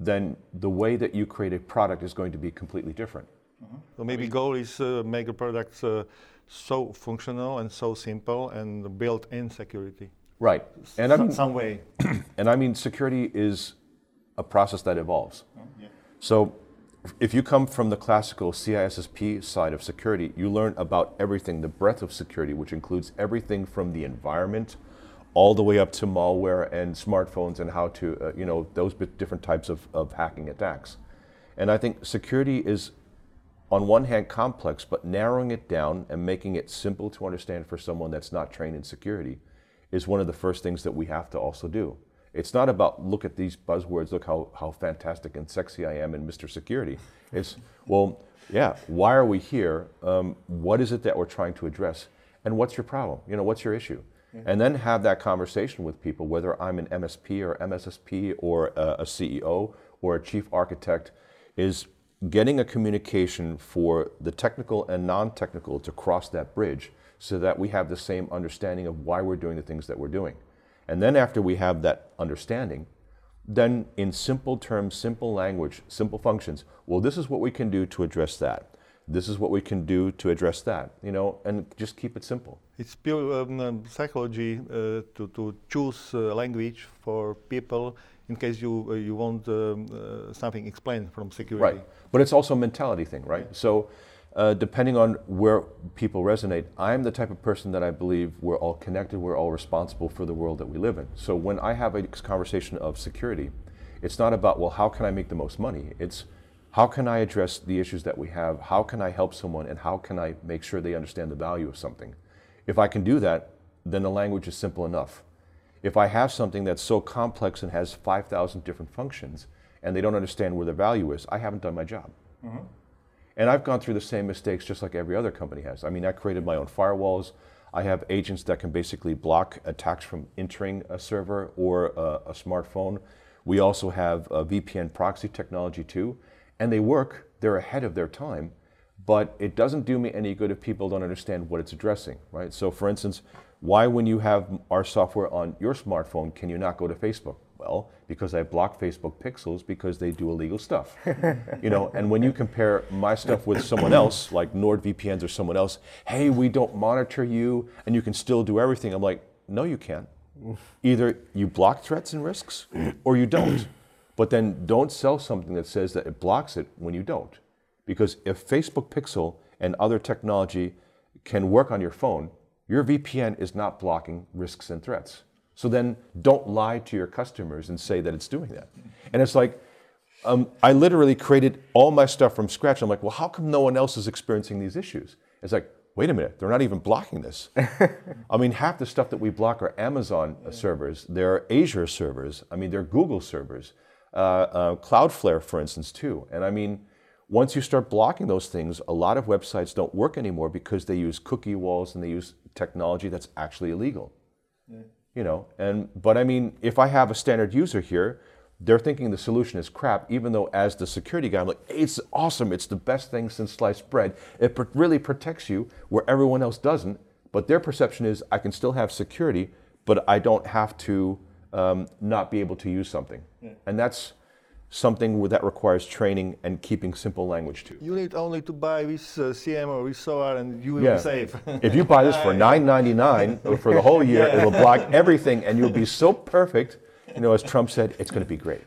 E: then the way that you create a product is going to be completely different.
D: Mm-hmm. So maybe goal is uh, make a product uh, so functional and so simple and built in security.
E: Right.
D: And I mean, some way.
E: and I mean, security is a process that evolves. Oh, yeah. So if you come from the classical CISSP side of security, you learn about everything, the breadth of security, which includes everything from the environment all the way up to malware and smartphones and how to, uh, you know, those different types of, of hacking attacks. And I think security is on one hand complex, but narrowing it down and making it simple to understand for someone that's not trained in security is one of the first things that we have to also do. It's not about look at these buzzwords, look how, how fantastic and sexy I am and Mr. Security. It's, well, yeah, why are we here? Um, what is it that we're trying to address? And what's your problem? You know, what's your issue? And then have that conversation with people, whether I'm an MSP or MSSP or a, a CEO or a chief architect, is getting a communication for the technical and non-technical to cross that bridge so that we have the same understanding of why we're doing the things that we're doing. And then after we have that understanding, then in simple terms, simple language, simple functions, well, this is what we can do to address that. This is what we can do to address that, you know, and just keep it simple.
D: It's pure um, psychology uh, to, to choose uh, language for people in case you uh, you want um, uh, something explained from security.
E: Right. But it's also a mentality thing, right? So uh, depending on where people resonate, I'm the type of person that I believe we're all connected, we're all responsible for the world that we live in. So when I have a conversation of security, it's not about, well, how can I make the most money? It's how can I address the issues that we have? How can I help someone? And how can I make sure they understand the value of something? If I can do that, then the language is simple enough. If I have something that's so complex and has 5,000 different functions and they don't understand where the value is, I haven't done my job. Mm-hmm. And I've gone through the same mistakes just like every other company has. I mean, I created my own firewalls. I have agents that can basically block attacks from entering a server or a, a smartphone. We also have a VPN proxy technology too and they work, they're ahead of their time, but it doesn't do me any good if people don't understand what it's addressing, right? So for instance, why when you have our software on your smartphone can you not go to Facebook? Well, because I block Facebook pixels because they do illegal stuff. you know, and when you compare my stuff with someone else, like NordVPNs or someone else, hey, we don't monitor you and you can still do everything. I'm like, no, you can't. Either you block threats and risks or you don't. But then don't sell something that says that it blocks it when you don't. Because if Facebook Pixel and other technology can work on your phone, your VPN is not blocking risks and threats. So then don't lie to your customers and say that it's doing that. And it's like, um, I literally created all my stuff from scratch. I'm like, well, how come no one else is experiencing these issues? It's like, wait a minute, they're not even blocking this. I mean, half the stuff that we block are Amazon servers, they're Azure servers, I mean, they're Google servers uh, uh, Cloudflare, for instance, too. And I mean, once you start blocking those things, a lot of websites don't work anymore because they use cookie walls and they use technology that's actually illegal. Yeah. You know, and but I mean, if I have a standard user here, they're thinking the solution is crap, even though as the security guy, I'm like, it's awesome, it's the best thing since sliced bread. It really protects you where everyone else doesn't. But their perception is I can still have security, but I don't have to um, not be able to use something. Yeah. And that's something that requires training and keeping simple language too.
D: You need only to buy this uh, SIEM or this SOAR and you will yeah. be safe.
E: if you buy this for $9.99 for the whole year, yeah. it will block everything and you'll be so perfect. You know, as Trump said, it's going to be great.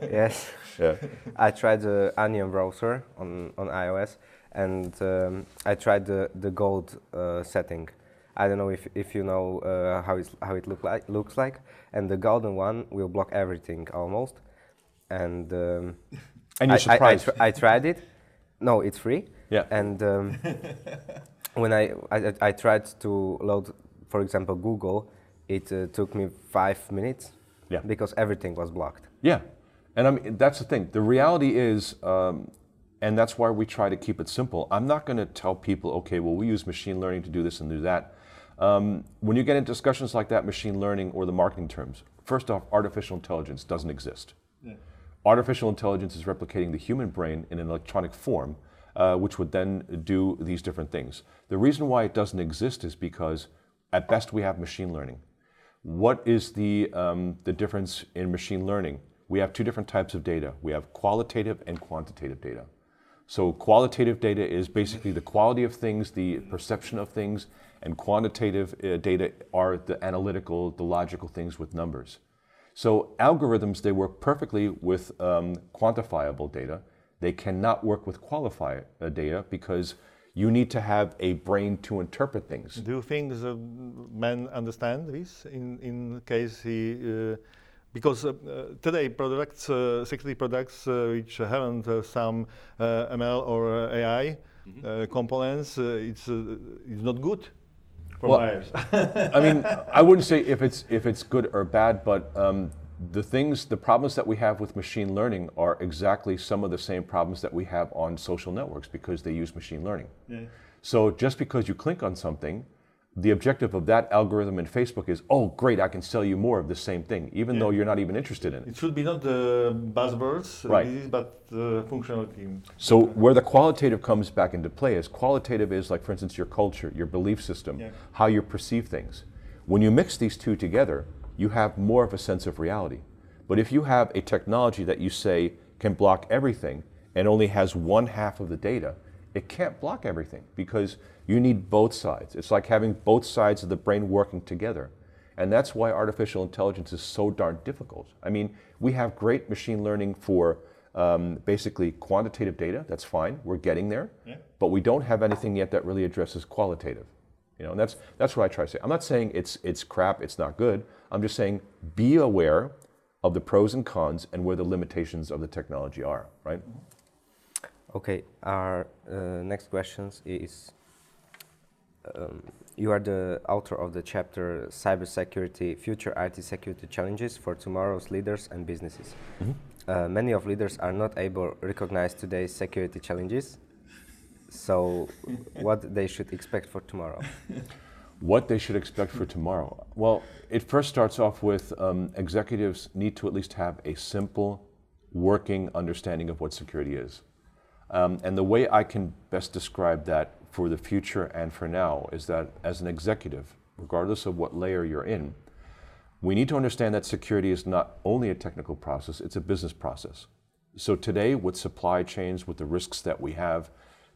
B: yes. Yeah. I tried the Onion browser on, on iOS and um, I tried the, the gold uh, setting. I don't know if, if you know uh, how, it's, how it look like, looks like. And the golden one will block everything almost. And, um,
E: and you're surprised. I, I,
B: tr I, tried it. No, it's free.
E: Yeah.
B: And um, when I, I, I, tried to load, for example, Google, it uh, took me five minutes.
E: Yeah.
B: Because everything was blocked.
E: Yeah. And I mean, that's the thing. The reality is, um, and that's why we try to keep it simple. I'm not going to tell people, okay, well, we use machine learning to do this and do that. Um, when you get into discussions like that, machine learning or the marketing terms, first off, artificial intelligence doesn't exist. Artificial intelligence is replicating the human brain in an electronic form, uh, which would then do these different things. The reason why it doesn't exist is because at best we have machine learning. What is the, um, the difference in machine learning? We have two different types of data. We have qualitative and quantitative data. So qualitative data is basically the quality of things, the perception of things, and quantitative uh, data are the analytical, the logical things with numbers. So algorithms, they work perfectly with um, quantifiable data. They cannot work with qualified uh, data because you need to have a brain to interpret things.
D: Do you think the man understand this in, in case he, uh, because uh, today products, uh, security products uh, which haven't uh, some ML or AI mm -hmm. components, it's, it's not good
E: for well, buyers. I mean, I wouldn't say if it's if it's good or bad, but um, the things, the problems that we have with machine learning are exactly some of the same problems that we have on social networks because they use machine learning.
D: Yeah.
E: So just because you click on something, the objective of that algorithm in Facebook is, oh, great, I can sell you more of the same thing, even though you're not even interested in it.
D: It should be not the buzzwords, uh,
E: Right.
D: but the functionality.
E: So where the qualitative comes back into play is qualitative is like, for instance, your culture, your belief system,
D: Yeah.
E: how you perceive things. When you mix these two together, you have more of a sense of reality. But if you have a technology that you say can block everything and only has one half of the data, it can't block everything because you need both sides. It's like having both sides of the brain working together. And that's why artificial intelligence is so darn difficult. I mean, we have great machine learning for um, basically quantitative data. That's fine. We're getting there.
D: Yeah.
E: But we don't have anything yet that really addresses qualitative. You know, and that's that's what I try to say. I'm not saying it's it's crap. It's not good. I'm just saying be aware of the pros and cons and where the limitations of the technology are. Right.
B: Okay, our uh, next questions is um, you are the author of the chapter Cybersecurity Future IT Security Challenges for Tomorrow's Leaders and Businesses. Uh, many of leaders are not able to recognize today's security challenges. So, what they should expect for tomorrow?
E: What they should expect for tomorrow? Well, it first starts off with um, executives need to at least have a simple, working understanding of what security is. Um, and the way I can best describe that for the future and for now is that as an executive, regardless of what layer you're in, we need to understand that security is not only a technical process, it's a business process. So today, with supply chains, with the risks that we have,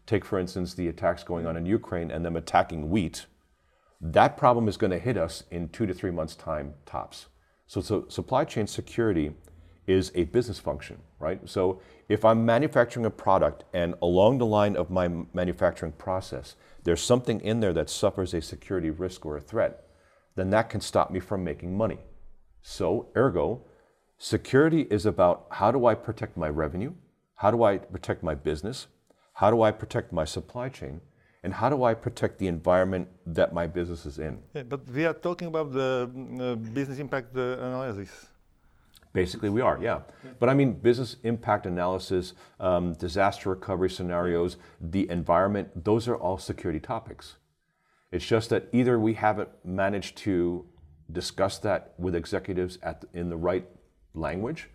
E: take for instance the attacks going on in Ukraine and them attacking wheat, that problem is going to hit us in two to three months' time tops. So, so supply chain security is a business function, right? So if I'm manufacturing a product and along the line of my manufacturing process, there's something in there that suffers a security risk or a threat, then that can stop me from making money. So, ergo, security is about how do I protect my revenue? How do I protect my business? How do I protect my supply chain? And how do I protect the environment that my business is in?
D: Yeah, but we are talking about the mm, uh, business impact uh, analysis.
E: Basically, we are, yeah. But I mean, business impact analysis, um, disaster recovery scenarios, the environment, those are all security topics. It's just that either we haven't managed to discuss that with executives at, in the right language,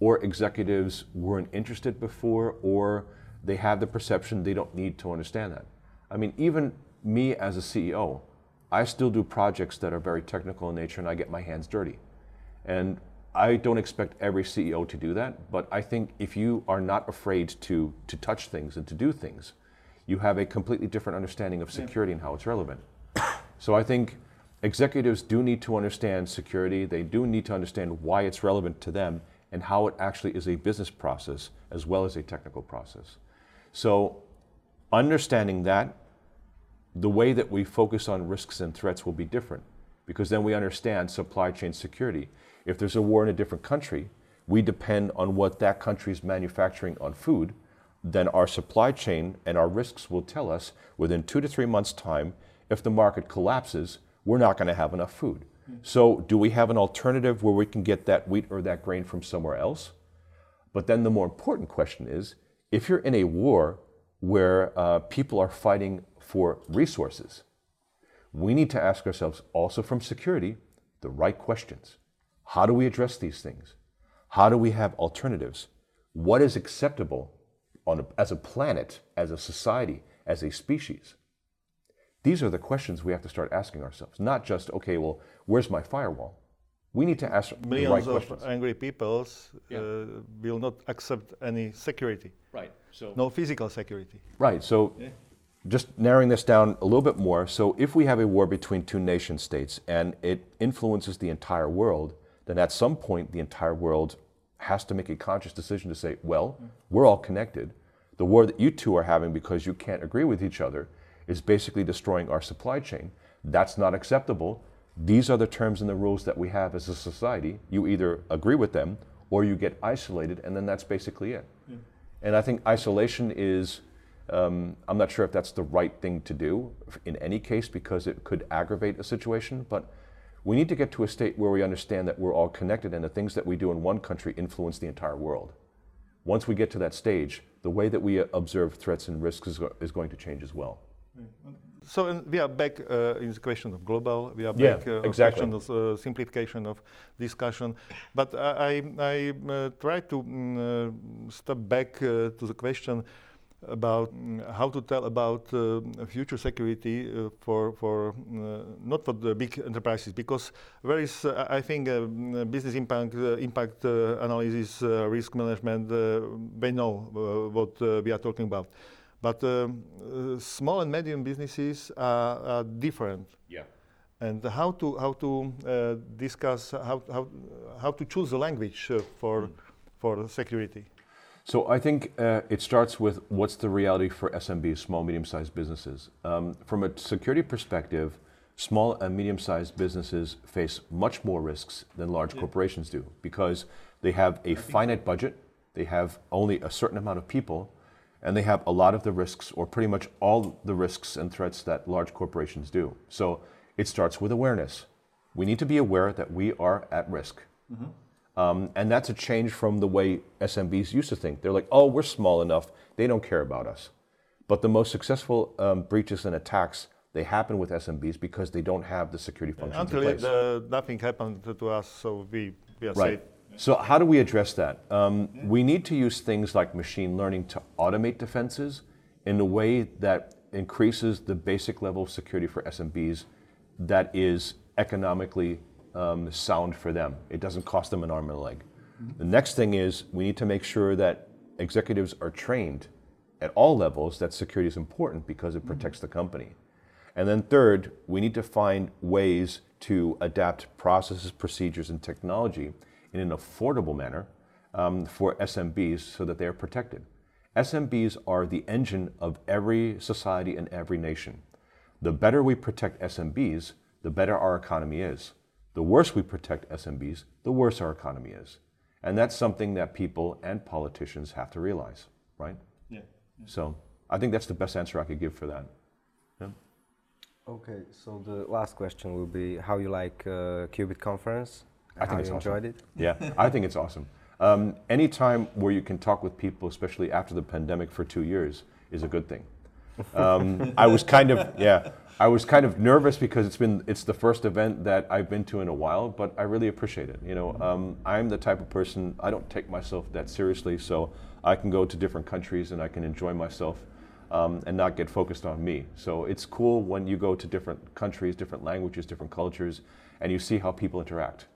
E: or executives weren't interested before, or they have the perception they don't need to understand that. I mean, even me as a CEO, I still do projects that are very technical in nature and I get my hands dirty. And I don't expect every CEO to do that, but I think if you are not afraid to, to touch things and to do things, you have a completely different understanding of security and how it's relevant. So I think executives do need to understand security, they do need to understand why it's relevant to them and how it actually is a business process as well as a technical process. So understanding that, the way that we focus on risks and threats will be different because then we understand supply chain security. If there's a war in a different country, we depend on what that country is manufacturing on food, then our supply chain and our risks will tell us within two to three months' time if the market collapses, we're not going to have enough food. So, do we have an alternative where we can get that wheat or that grain from somewhere else? But then the more important question is if you're in a war where uh, people are fighting for resources, we need to ask ourselves also from security the right questions. How do we address these things? How do we have alternatives? What is acceptable on a, as a planet, as a society, as a species? These are the questions we have to start asking ourselves. Not just, okay, well, where's my firewall? We need to ask the right
D: Millions of
E: questions.
D: angry peoples
E: Yeah.
D: uh, will not accept any security,
E: Right. So
D: no physical security.
E: Right. So, just narrowing this down a little bit more. So, if we have a war between two nation states and it influences the entire world, then at some point the entire world has to make a conscious decision to say, well, we're all connected. The war that you two are having because you can't agree with each other is basically destroying our supply chain. That's not acceptable. These are the terms and the rules that we have as a society. You either agree with them or you get isolated, and then that's basically it. And I think isolation is, um, I'm not sure if that's the right thing to do in any case because it could aggravate a situation, but We need to get to a state where we understand that we're all connected and the things that we do in one country influence the entire world. Once we get to that stage, the way that we observe threats and risks is, is going to change as well.
D: So and we are back uh, in the question of global. We are
E: Yeah,
D: back uh,
E: exactly.
D: on question of uh, simplification of discussion. But I, I uh, try to mm, uh, step back uh, to the question about mm, how to tell about uh, future security uh, for for uh, not for the big enterprises because there is uh, I think uh, mm, business impact uh, impact uh, analysis uh, risk management uh, they know uh, what uh, we are talking about. But um, uh, small and medium businesses are, are different,
E: Yeah.
D: and how to how to uh, discuss how how how to choose the language uh, for for security.
E: So I think uh, it starts with what's the reality for SMBs, small, medium-sized businesses. Um, from a security perspective, small and medium-sized businesses face much more risks than large corporations do because they have a finite budget, they have only a certain amount of people, and they have a lot of the risks, or pretty much all the risks and threats that large corporations do. So it starts with awareness. We need to be aware that we are at risk. Um, and that's a change from the way SMBs used to think. They're like, oh, we're small enough, they don't care about us. But the most successful um, breaches and attacks, they happen with SMBs because they don't have the security functions
D: Until
E: in place.
D: uh, nothing happened to, to us, so we we are
E: Right.
D: safe.
E: So how do we address that? Um, we need to use things like machine learning to automate defenses in a way that increases the basic level of security for SMBs that is economically um, sound for them. It doesn't cost them an arm and a leg. The next thing is we need to make sure that executives are trained at all levels that security is important because it protects the company. And then third, we need to find ways to adapt processes, procedures, and technology in an affordable manner um, for SMBs so that they are protected. SMBs are the engine of every society and every nation. The better we protect SMBs, the better our economy is. The worse we protect SMBs, the worse our economy is. And that's something that people and politicians have to realize, right?
D: Yeah.
E: So I think that's the best answer I could give for that. Yeah.
B: Okay, so the last question will be how you like uh, Qubit conference?
E: I think
B: how
E: it's
B: you
E: awesome.
B: enjoyed it?
E: Yeah, I think it's awesome. Um, anytime where you can talk with people, especially after the pandemic for two years, is a good thing. Um, I was kind of yeah, I was kind of nervous because it's been it's the first event that I've been to in a while, but I really appreciate it. You know, um, I'm the type of person I don't take myself that seriously, so I can go to different countries and I can enjoy myself. Um, and not get focused on me. So it's cool when you go to different countries, different languages, different cultures, and you see how people interact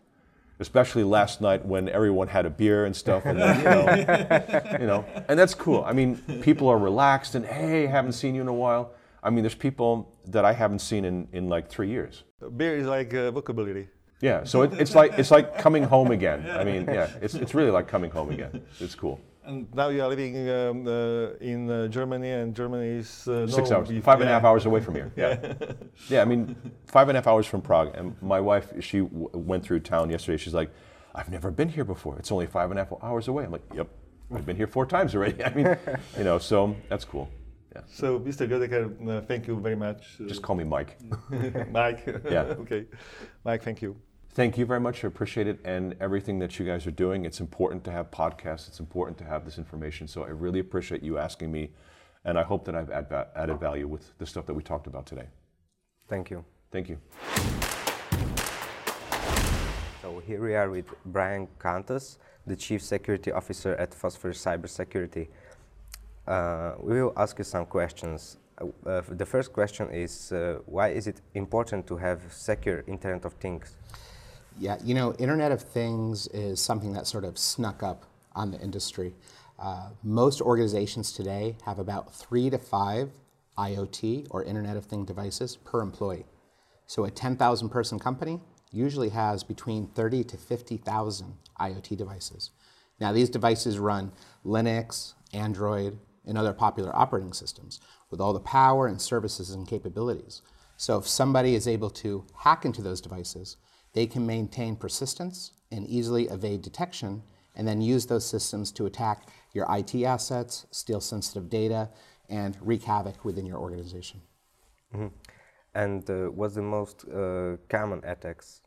E: especially last night when everyone had a beer and stuff, and then, you, know, you know, and that's cool. I mean, people are relaxed and hey, haven't seen you in a while. I mean, there's people that I haven't seen in, in like three years.
D: Beer is like uh, vocabulary.
E: Yeah, so it, it's like it's like coming home again. I mean, yeah, it's it's really like coming home again. It's cool.
D: And now you are living um, uh, in uh, Germany, and Germany is uh,
E: Six
D: no,
E: hours, five and a half hours away from here. Yeah, yeah. I mean, five and a half hours from Prague. And my wife, she w- went through town yesterday. She's like, "I've never been here before. It's only five and a half hours away." I'm like, "Yep, I've been here four times already." I mean, you know, so that's cool. Yeah,
D: So, Mr. Goedeker, uh, thank you very much.
E: Just call me Mike.
D: Mike.
E: Yeah.
D: okay. Mike, thank you.
E: Thank you very much. I appreciate it and everything that you guys are doing. It's important to have podcasts. It's important to have this information. So I really appreciate you asking me, and I hope that I've add va- added value with the stuff that we talked about today.
B: Thank you.
E: Thank you.
B: So here we are with Brian Contos, the Chief Security Officer at Phosphorus Cybersecurity. Uh, we will ask you some questions. Uh, uh, the first question is uh, why is it important to have secure Internet of Things?
F: Yeah, you know, Internet of Things is something that sort of snuck up on the industry. Uh, most organizations today have about three to five IoT or Internet of Things devices per employee. So a 10,000 person company usually has between 30 to 50,000 IoT devices. Now, these devices run Linux, Android, and other popular operating systems with all the power and services and capabilities. So, if somebody is able to hack into those devices, they can maintain persistence and easily evade detection, and then use those systems to attack your IT assets, steal sensitive data, and wreak havoc within your organization.
B: And uh, what's the most uh, common attacks?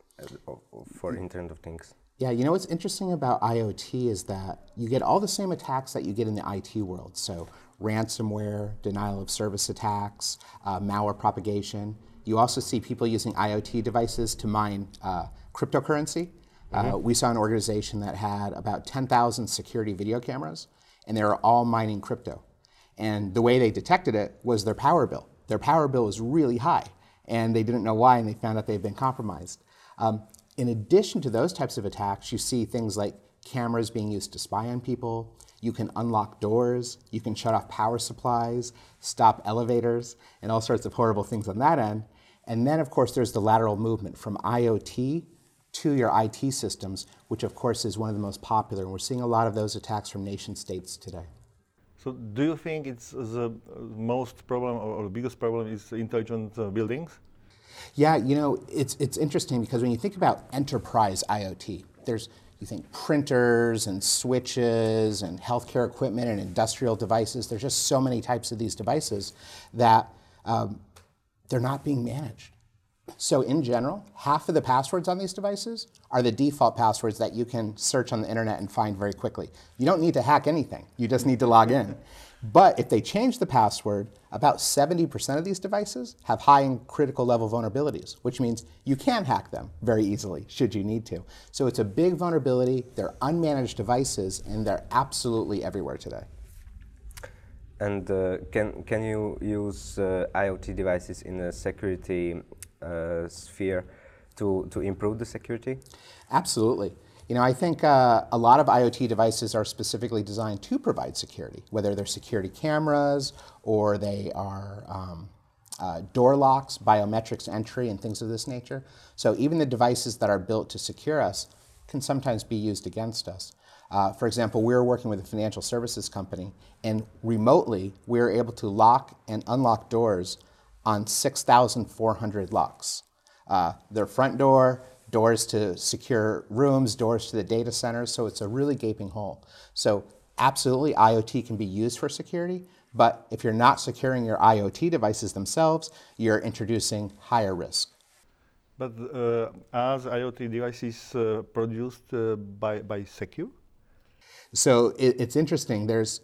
B: uh, for Internet of Things.
F: Yeah, you know what's interesting about IoT is that you get all the same attacks that you get in the IT world. So ransomware, denial of service attacks, uh, malware propagation. You also see people using IoT devices to mine uh, cryptocurrency. Uh, we saw an organization that had about 10,000 security video cameras, and they were all mining crypto. And the way they detected it was their power bill. Their power bill was really high, and they didn't know why, and they found out they'd been compromised. Um, in addition to those types of attacks, you see things like cameras being used to spy on people. You can unlock doors, you can shut off power supplies, stop elevators, and all sorts of horrible things on that end. And then, of course, there's the lateral movement from IoT to your IT systems, which, of course, is one of the most popular. And we're seeing a lot of those attacks from nation states today.
D: So, do you think it's the most problem or the biggest problem is intelligent uh, buildings?
F: Yeah, you know, it's, it's interesting because when you think about enterprise IoT, there's you think printers and switches and healthcare equipment and industrial devices. There's just so many types of these devices that um, they're not being managed. So, in general, half of the passwords on these devices are the default passwords that you can search on the internet and find very quickly. You don't need to hack anything, you just need to log in. But if they change the password, about 70% of these devices have high and critical level vulnerabilities, which means you can hack them very easily should you need to. So it's a big vulnerability. They're unmanaged devices, and they're absolutely everywhere today.
B: And uh, can can you use uh, IoT devices in a security uh, sphere to to improve the security?
F: Absolutely. You know, I think uh, a lot of IoT devices are specifically designed to provide security, whether they're security cameras or they are um, uh, door locks, biometrics entry, and things of this nature. So even the devices that are built to secure us can sometimes be used against us. Uh, for example, we were working with a financial services company, and remotely we were able to lock and unlock doors on 6,400 locks. Uh, their front door, doors to secure rooms, doors to the data centers, so it's a really gaping hole. So, absolutely, IoT can be used for security, but if you're not securing your IoT devices themselves, you're introducing higher risk.
D: But uh, are IoT devices uh, produced uh, by, by Secure?
F: So it, it's interesting. There's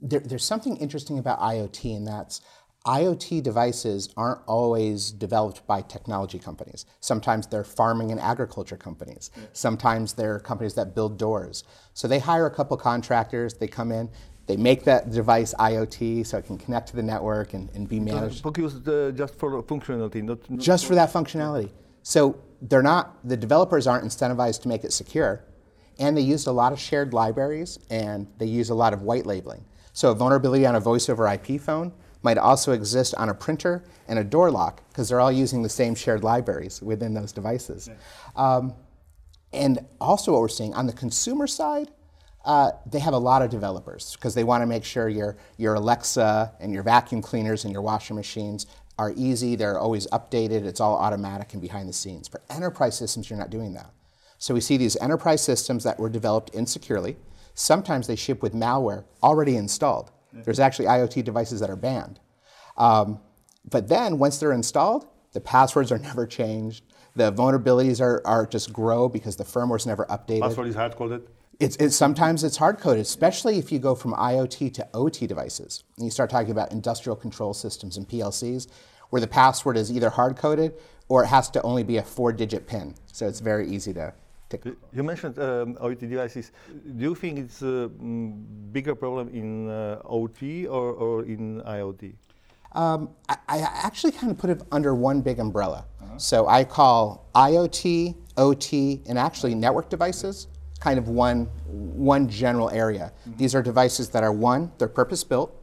F: there, there's something interesting about IoT, and that's IoT devices aren't always developed by technology companies. Sometimes they're farming and agriculture companies. Sometimes they're companies that build doors. So they hire a couple contractors, they come in, they make that device IoT so it can connect to the network and, and be managed.
D: Focused uh, just for functionality, not, not
F: just for that functionality. So they're not, the developers aren't incentivized to make it secure. And they used a lot of shared libraries and they use a lot of white labeling. So a vulnerability on a voice over IP phone might also exist on a printer and a door lock because they're all using the same shared libraries within those devices. Um, and also, what we're seeing on the consumer side, uh, they have a lot of developers because they want to make sure your, your Alexa and your vacuum cleaners and your washing machines are easy, they're always updated, it's all automatic and behind the scenes. For enterprise systems, you're not doing that. So we see these enterprise systems that were developed insecurely. Sometimes they ship with malware already installed. There's actually IoT devices that are banned. Um, but then once they're installed, the passwords are never changed. The vulnerabilities are, are just grow because the firmware's never updated.
D: Password is hard coded.
F: It's, it's, sometimes it's hard coded, especially if you go from IoT to OT devices. And you start talking about industrial control systems and PLCs, where the password is either hard coded or it has to only be a four digit PIN. So it's very easy to.
D: You mentioned um, OT devices. Do you think it's a mm, bigger problem in uh, OT or, or in IoT?
F: Um, I, I, actually kind of put it under one big umbrella. Uh-huh. So I call IoT, OT, and actually network devices kind of one, one general area. Mm-hmm. These are devices that are one, they're purpose built,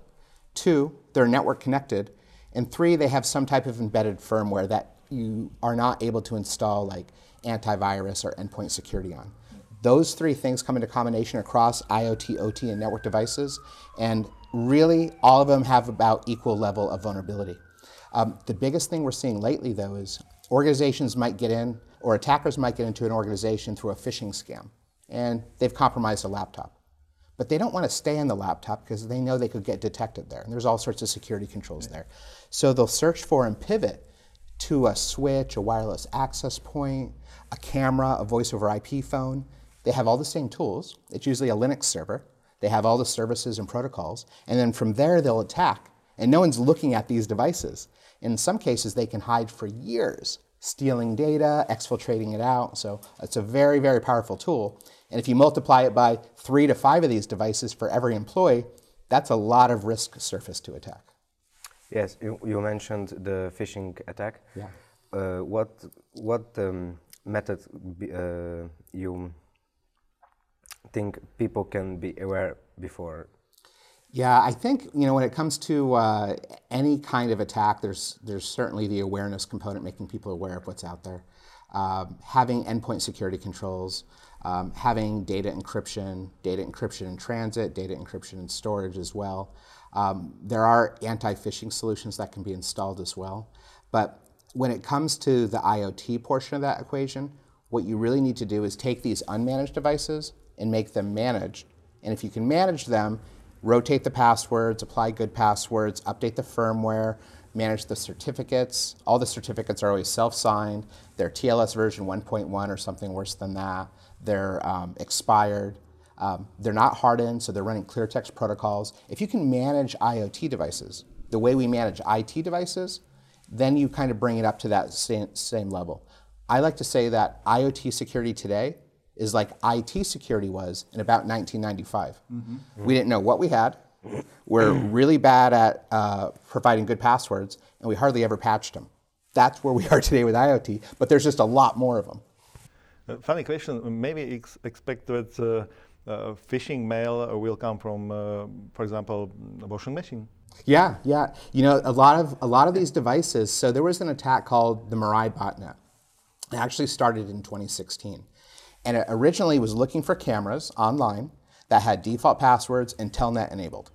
F: two, they're network connected, and three, they have some type of embedded firmware that you are not able to install like antivirus or endpoint security on. Those three things come into combination across IoT, OT, and network devices, and really all of them have about equal level of vulnerability. Um, the biggest thing we're seeing lately, though, is organizations might get in, or attackers might get into an organization through a phishing scam, and they've compromised a laptop. But they don't want to stay in the laptop because they know they could get detected there, and there's all sorts of security controls there. So they'll search for and pivot to a switch, a wireless access point, a camera, a voice over IP phone. They have all the same tools. It's usually a Linux server. They have all the services and protocols. And then from there, they'll attack. And no one's looking at these devices. In some cases, they can hide for years, stealing data, exfiltrating it out. So it's a very, very powerful tool. And if you multiply it by three to five of these devices for every employee, that's a lot of risk surface to attack.
B: Yes, you, you mentioned the phishing attack.
F: Yeah.
B: Uh, what what um, method uh, you think people can be aware before?
F: Yeah, I think you know when it comes to uh, any kind of attack, there's there's certainly the awareness component, making people aware of what's out there, um, having endpoint security controls, um, having data encryption, data encryption in transit, data encryption in storage as well. Um, there are anti-phishing solutions that can be installed as well, but when it comes to the IoT portion of that equation, what you really need to do is take these unmanaged devices and make them managed. And if you can manage them, rotate the passwords, apply good passwords, update the firmware, manage the certificates. All the certificates are always self-signed. They're TLS version 1.1 or something worse than that. They're um, expired. Um, they're not hardened, so they're running clear text protocols. If you can manage IoT devices the way we manage IT devices, then you kind of bring it up to that same, same level. I like to say that IoT security today is like IT security was in about 1995. Mm-hmm. We didn't know what we had. We're really bad at uh, providing good passwords, and we hardly ever patched them. That's where we are today with IoT, but there's just a lot more of them.
D: Uh, funny question. Maybe ex- expect that uh, uh, phishing mail will come from, uh, for example, a washing machine.
F: Yeah, yeah. You know, a lot of a lot of these devices. So there was an attack called the Mirai botnet. It actually started in 2016, and it originally was looking for cameras online that had default passwords and Telnet enabled.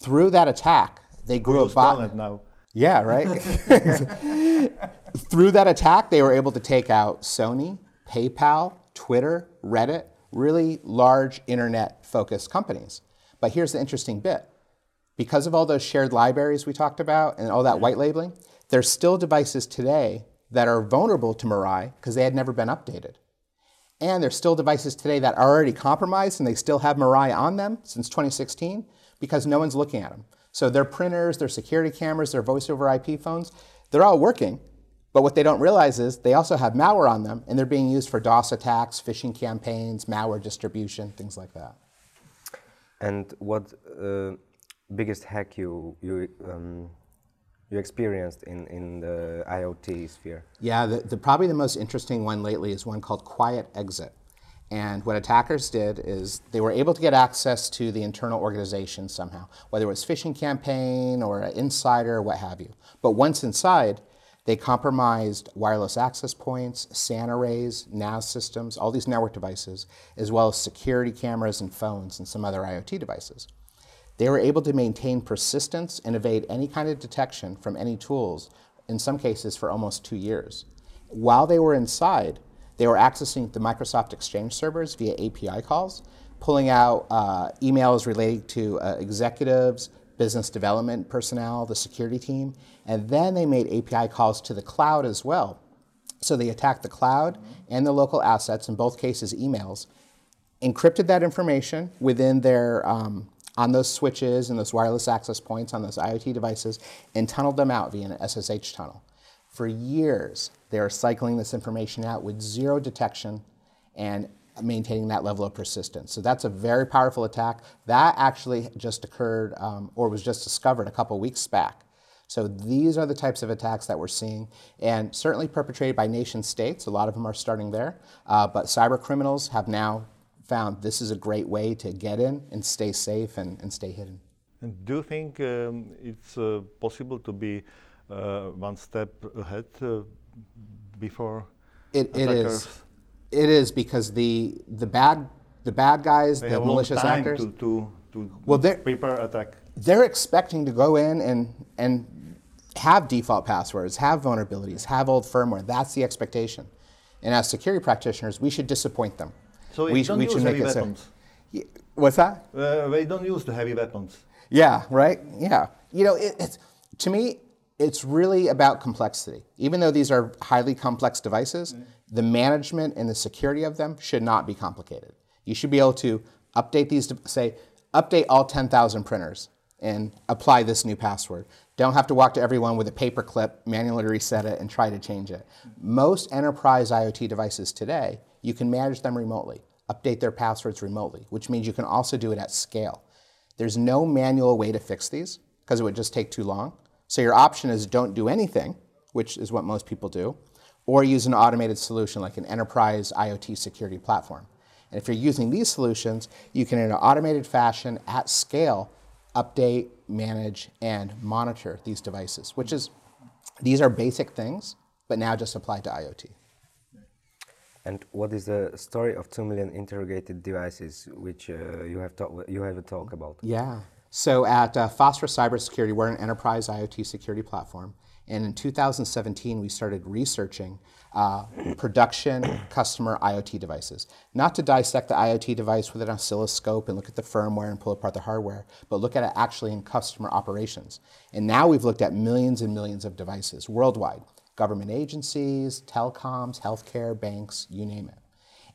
F: Through that attack, they grew a botnet.
D: now.
F: Yeah, right. Through that attack, they were able to take out Sony, PayPal, Twitter, Reddit, really large internet-focused companies. But here's the interesting bit because of all those shared libraries we talked about and all that white labeling, there's still devices today that are vulnerable to Mirai because they had never been updated. And there's still devices today that are already compromised and they still have Mirai on them since 2016 because no one's looking at them. So their printers, their security cameras, their voice over IP phones, they're all working. But what they don't realize is they also have malware on them and they're being used for DOS attacks, phishing campaigns, malware distribution, things like that.
B: And what uh, biggest hack you you um, you experienced in, in the IoT sphere?
F: Yeah, the, the, probably the most interesting one lately is one called Quiet Exit. And what attackers did is they were able to get access to the internal organization somehow, whether it was phishing campaign or an insider what have you. But once inside, they compromised wireless access points, SAN arrays, NAS systems, all these network devices, as well as security cameras and phones and some other IoT devices. They were able to maintain persistence and evade any kind of detection from any tools, in some cases for almost two years. While they were inside, they were accessing the Microsoft Exchange servers via API calls, pulling out uh, emails relating to uh, executives, business development personnel, the security team, and then they made API calls to the cloud as well. So they attacked the cloud and the local assets, in both cases emails, encrypted that information within their um, on those switches and those wireless access points on those IoT devices and tunneled them out via an SSH tunnel. For years, they are cycling this information out with zero detection and maintaining that level of persistence. So that's a very powerful attack. That actually just occurred um, or was just discovered a couple weeks back. So these are the types of attacks that we're seeing, and certainly perpetrated by nation states. A lot of them are starting there, uh, but cyber criminals have now found this is a great way to get in and stay safe and, and stay hidden.
D: And do you think um, it's uh, possible to be uh, one step ahead uh, before
F: it, it is. It is because the the bad the bad guys,
D: they
F: the malicious actors,
D: to, to, to
F: well, they're,
D: prepare attack.
F: They're expecting to go in and and have default passwords, have vulnerabilities, have old firmware. That's the expectation. And as security practitioners, we should disappoint them.
D: So we, don't we use heavy weapons.
F: Yeah. What's that?
D: Uh, they don't use the heavy weapons.
F: Yeah, right. Yeah. You know, it, it's to me, it's really about complexity. Even though these are highly complex devices, the management and the security of them should not be complicated. You should be able to update these, to say, update all 10,000 printers and apply this new password. Don't have to walk to everyone with a paper clip, manually reset it, and try to change it. Most enterprise IoT devices today, you can manage them remotely, update their passwords remotely, which means you can also do it at scale. There's no manual way to fix these because it would just take too long. So your option is don't do anything, which is what most people do, or use an automated solution like an enterprise IoT security platform. And if you're using these solutions, you can, in an automated fashion, at scale, update, manage, and monitor these devices, which is, these are basic things, but now just applied to IoT.
B: And what is the story of 2 million interrogated devices, which uh, you, have you have a talk about?
F: Yeah. So at uh, Phosphorus Cybersecurity, we're an enterprise IoT security platform. And in 2017, we started researching uh, production customer IoT devices. Not to dissect the IoT device with an oscilloscope and look at the firmware and pull apart the hardware, but look at it actually in customer operations. And now we've looked at millions and millions of devices worldwide government agencies, telecoms, healthcare, banks, you name it,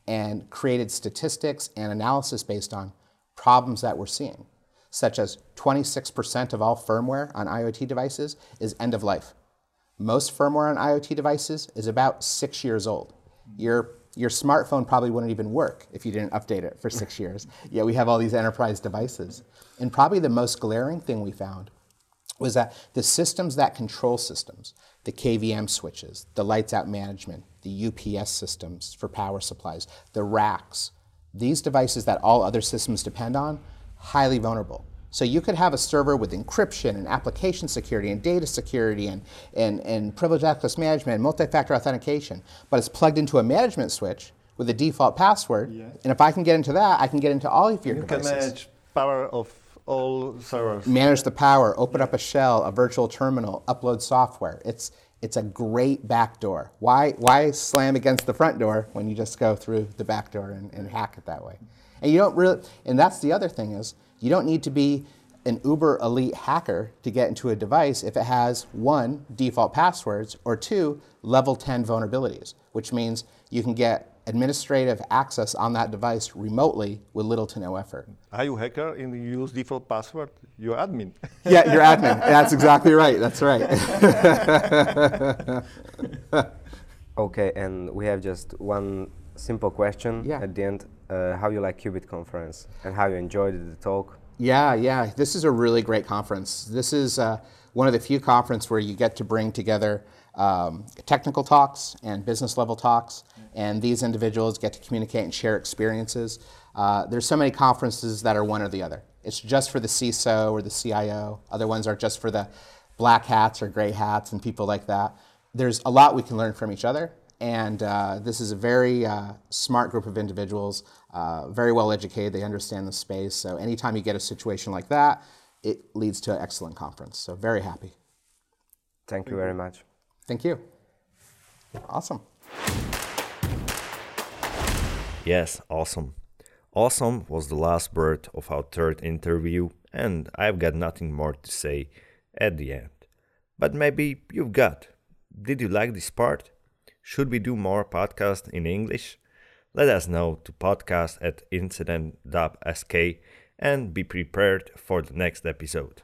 F: and created statistics and analysis based on problems that we're seeing, such as 26% of all firmware on IoT devices is end of life. Most firmware on IoT devices is about six years old. Your, your smartphone probably wouldn't even work if you didn't update it for six years. Yet we have all these enterprise devices. And probably the most glaring thing we found was that the systems that control systems, the KVM switches, the lights out management, the UPS systems for power supplies, the racks, these devices that all other systems depend on, highly vulnerable. So you could have a server with encryption and application security and data security and, and, and privileged access management and multi-factor authentication, but it's plugged into a management switch with a default password.
D: Yeah.
F: And if I can get into that, I can get into all of your
D: You can manage power of all servers.
F: manage the power, open up a shell, a virtual terminal, upload software. It's it's a great back door. Why why slam against the front door when you just go through the back door and, and hack it that way? And you don't really and that's the other thing is you don't need to be an uber elite hacker to get into a device if it has one default passwords or two level 10 vulnerabilities, which means you can get administrative access on that device remotely with little to no effort.
D: Are you hacker and you use default password? You're admin.
F: Yeah, you're admin. That's exactly right. That's right.
B: Okay, and we have just one simple question
F: Yeah.
B: at the end. Uh, how you like Qubit conference and how you enjoyed the talk?
F: yeah, yeah. This is a really great conference. This is uh, one of the few conferences where you get to bring together um, technical talks and business level talks, and these individuals get to communicate and share experiences. Uh, there's so many conferences that are one or the other. It's just for the CISO or the CIO. Other ones are just for the black hats or gray hats and people like that. There's a lot we can learn from each other, and uh, this is a very uh, smart group of individuals, uh, very well educated. They understand the space. So anytime you get a situation like that, it leads to an excellent conference. So very happy.
B: Thank you very much.
F: Thank you. Awesome.
A: Yes, awesome. Awesome was the last word of our third interview, and I've got nothing more to say at the end. But maybe you've got. Did you like this part? Should we do more podcasts in English? Let us know to podcast at incident.sk and be prepared for the next episode.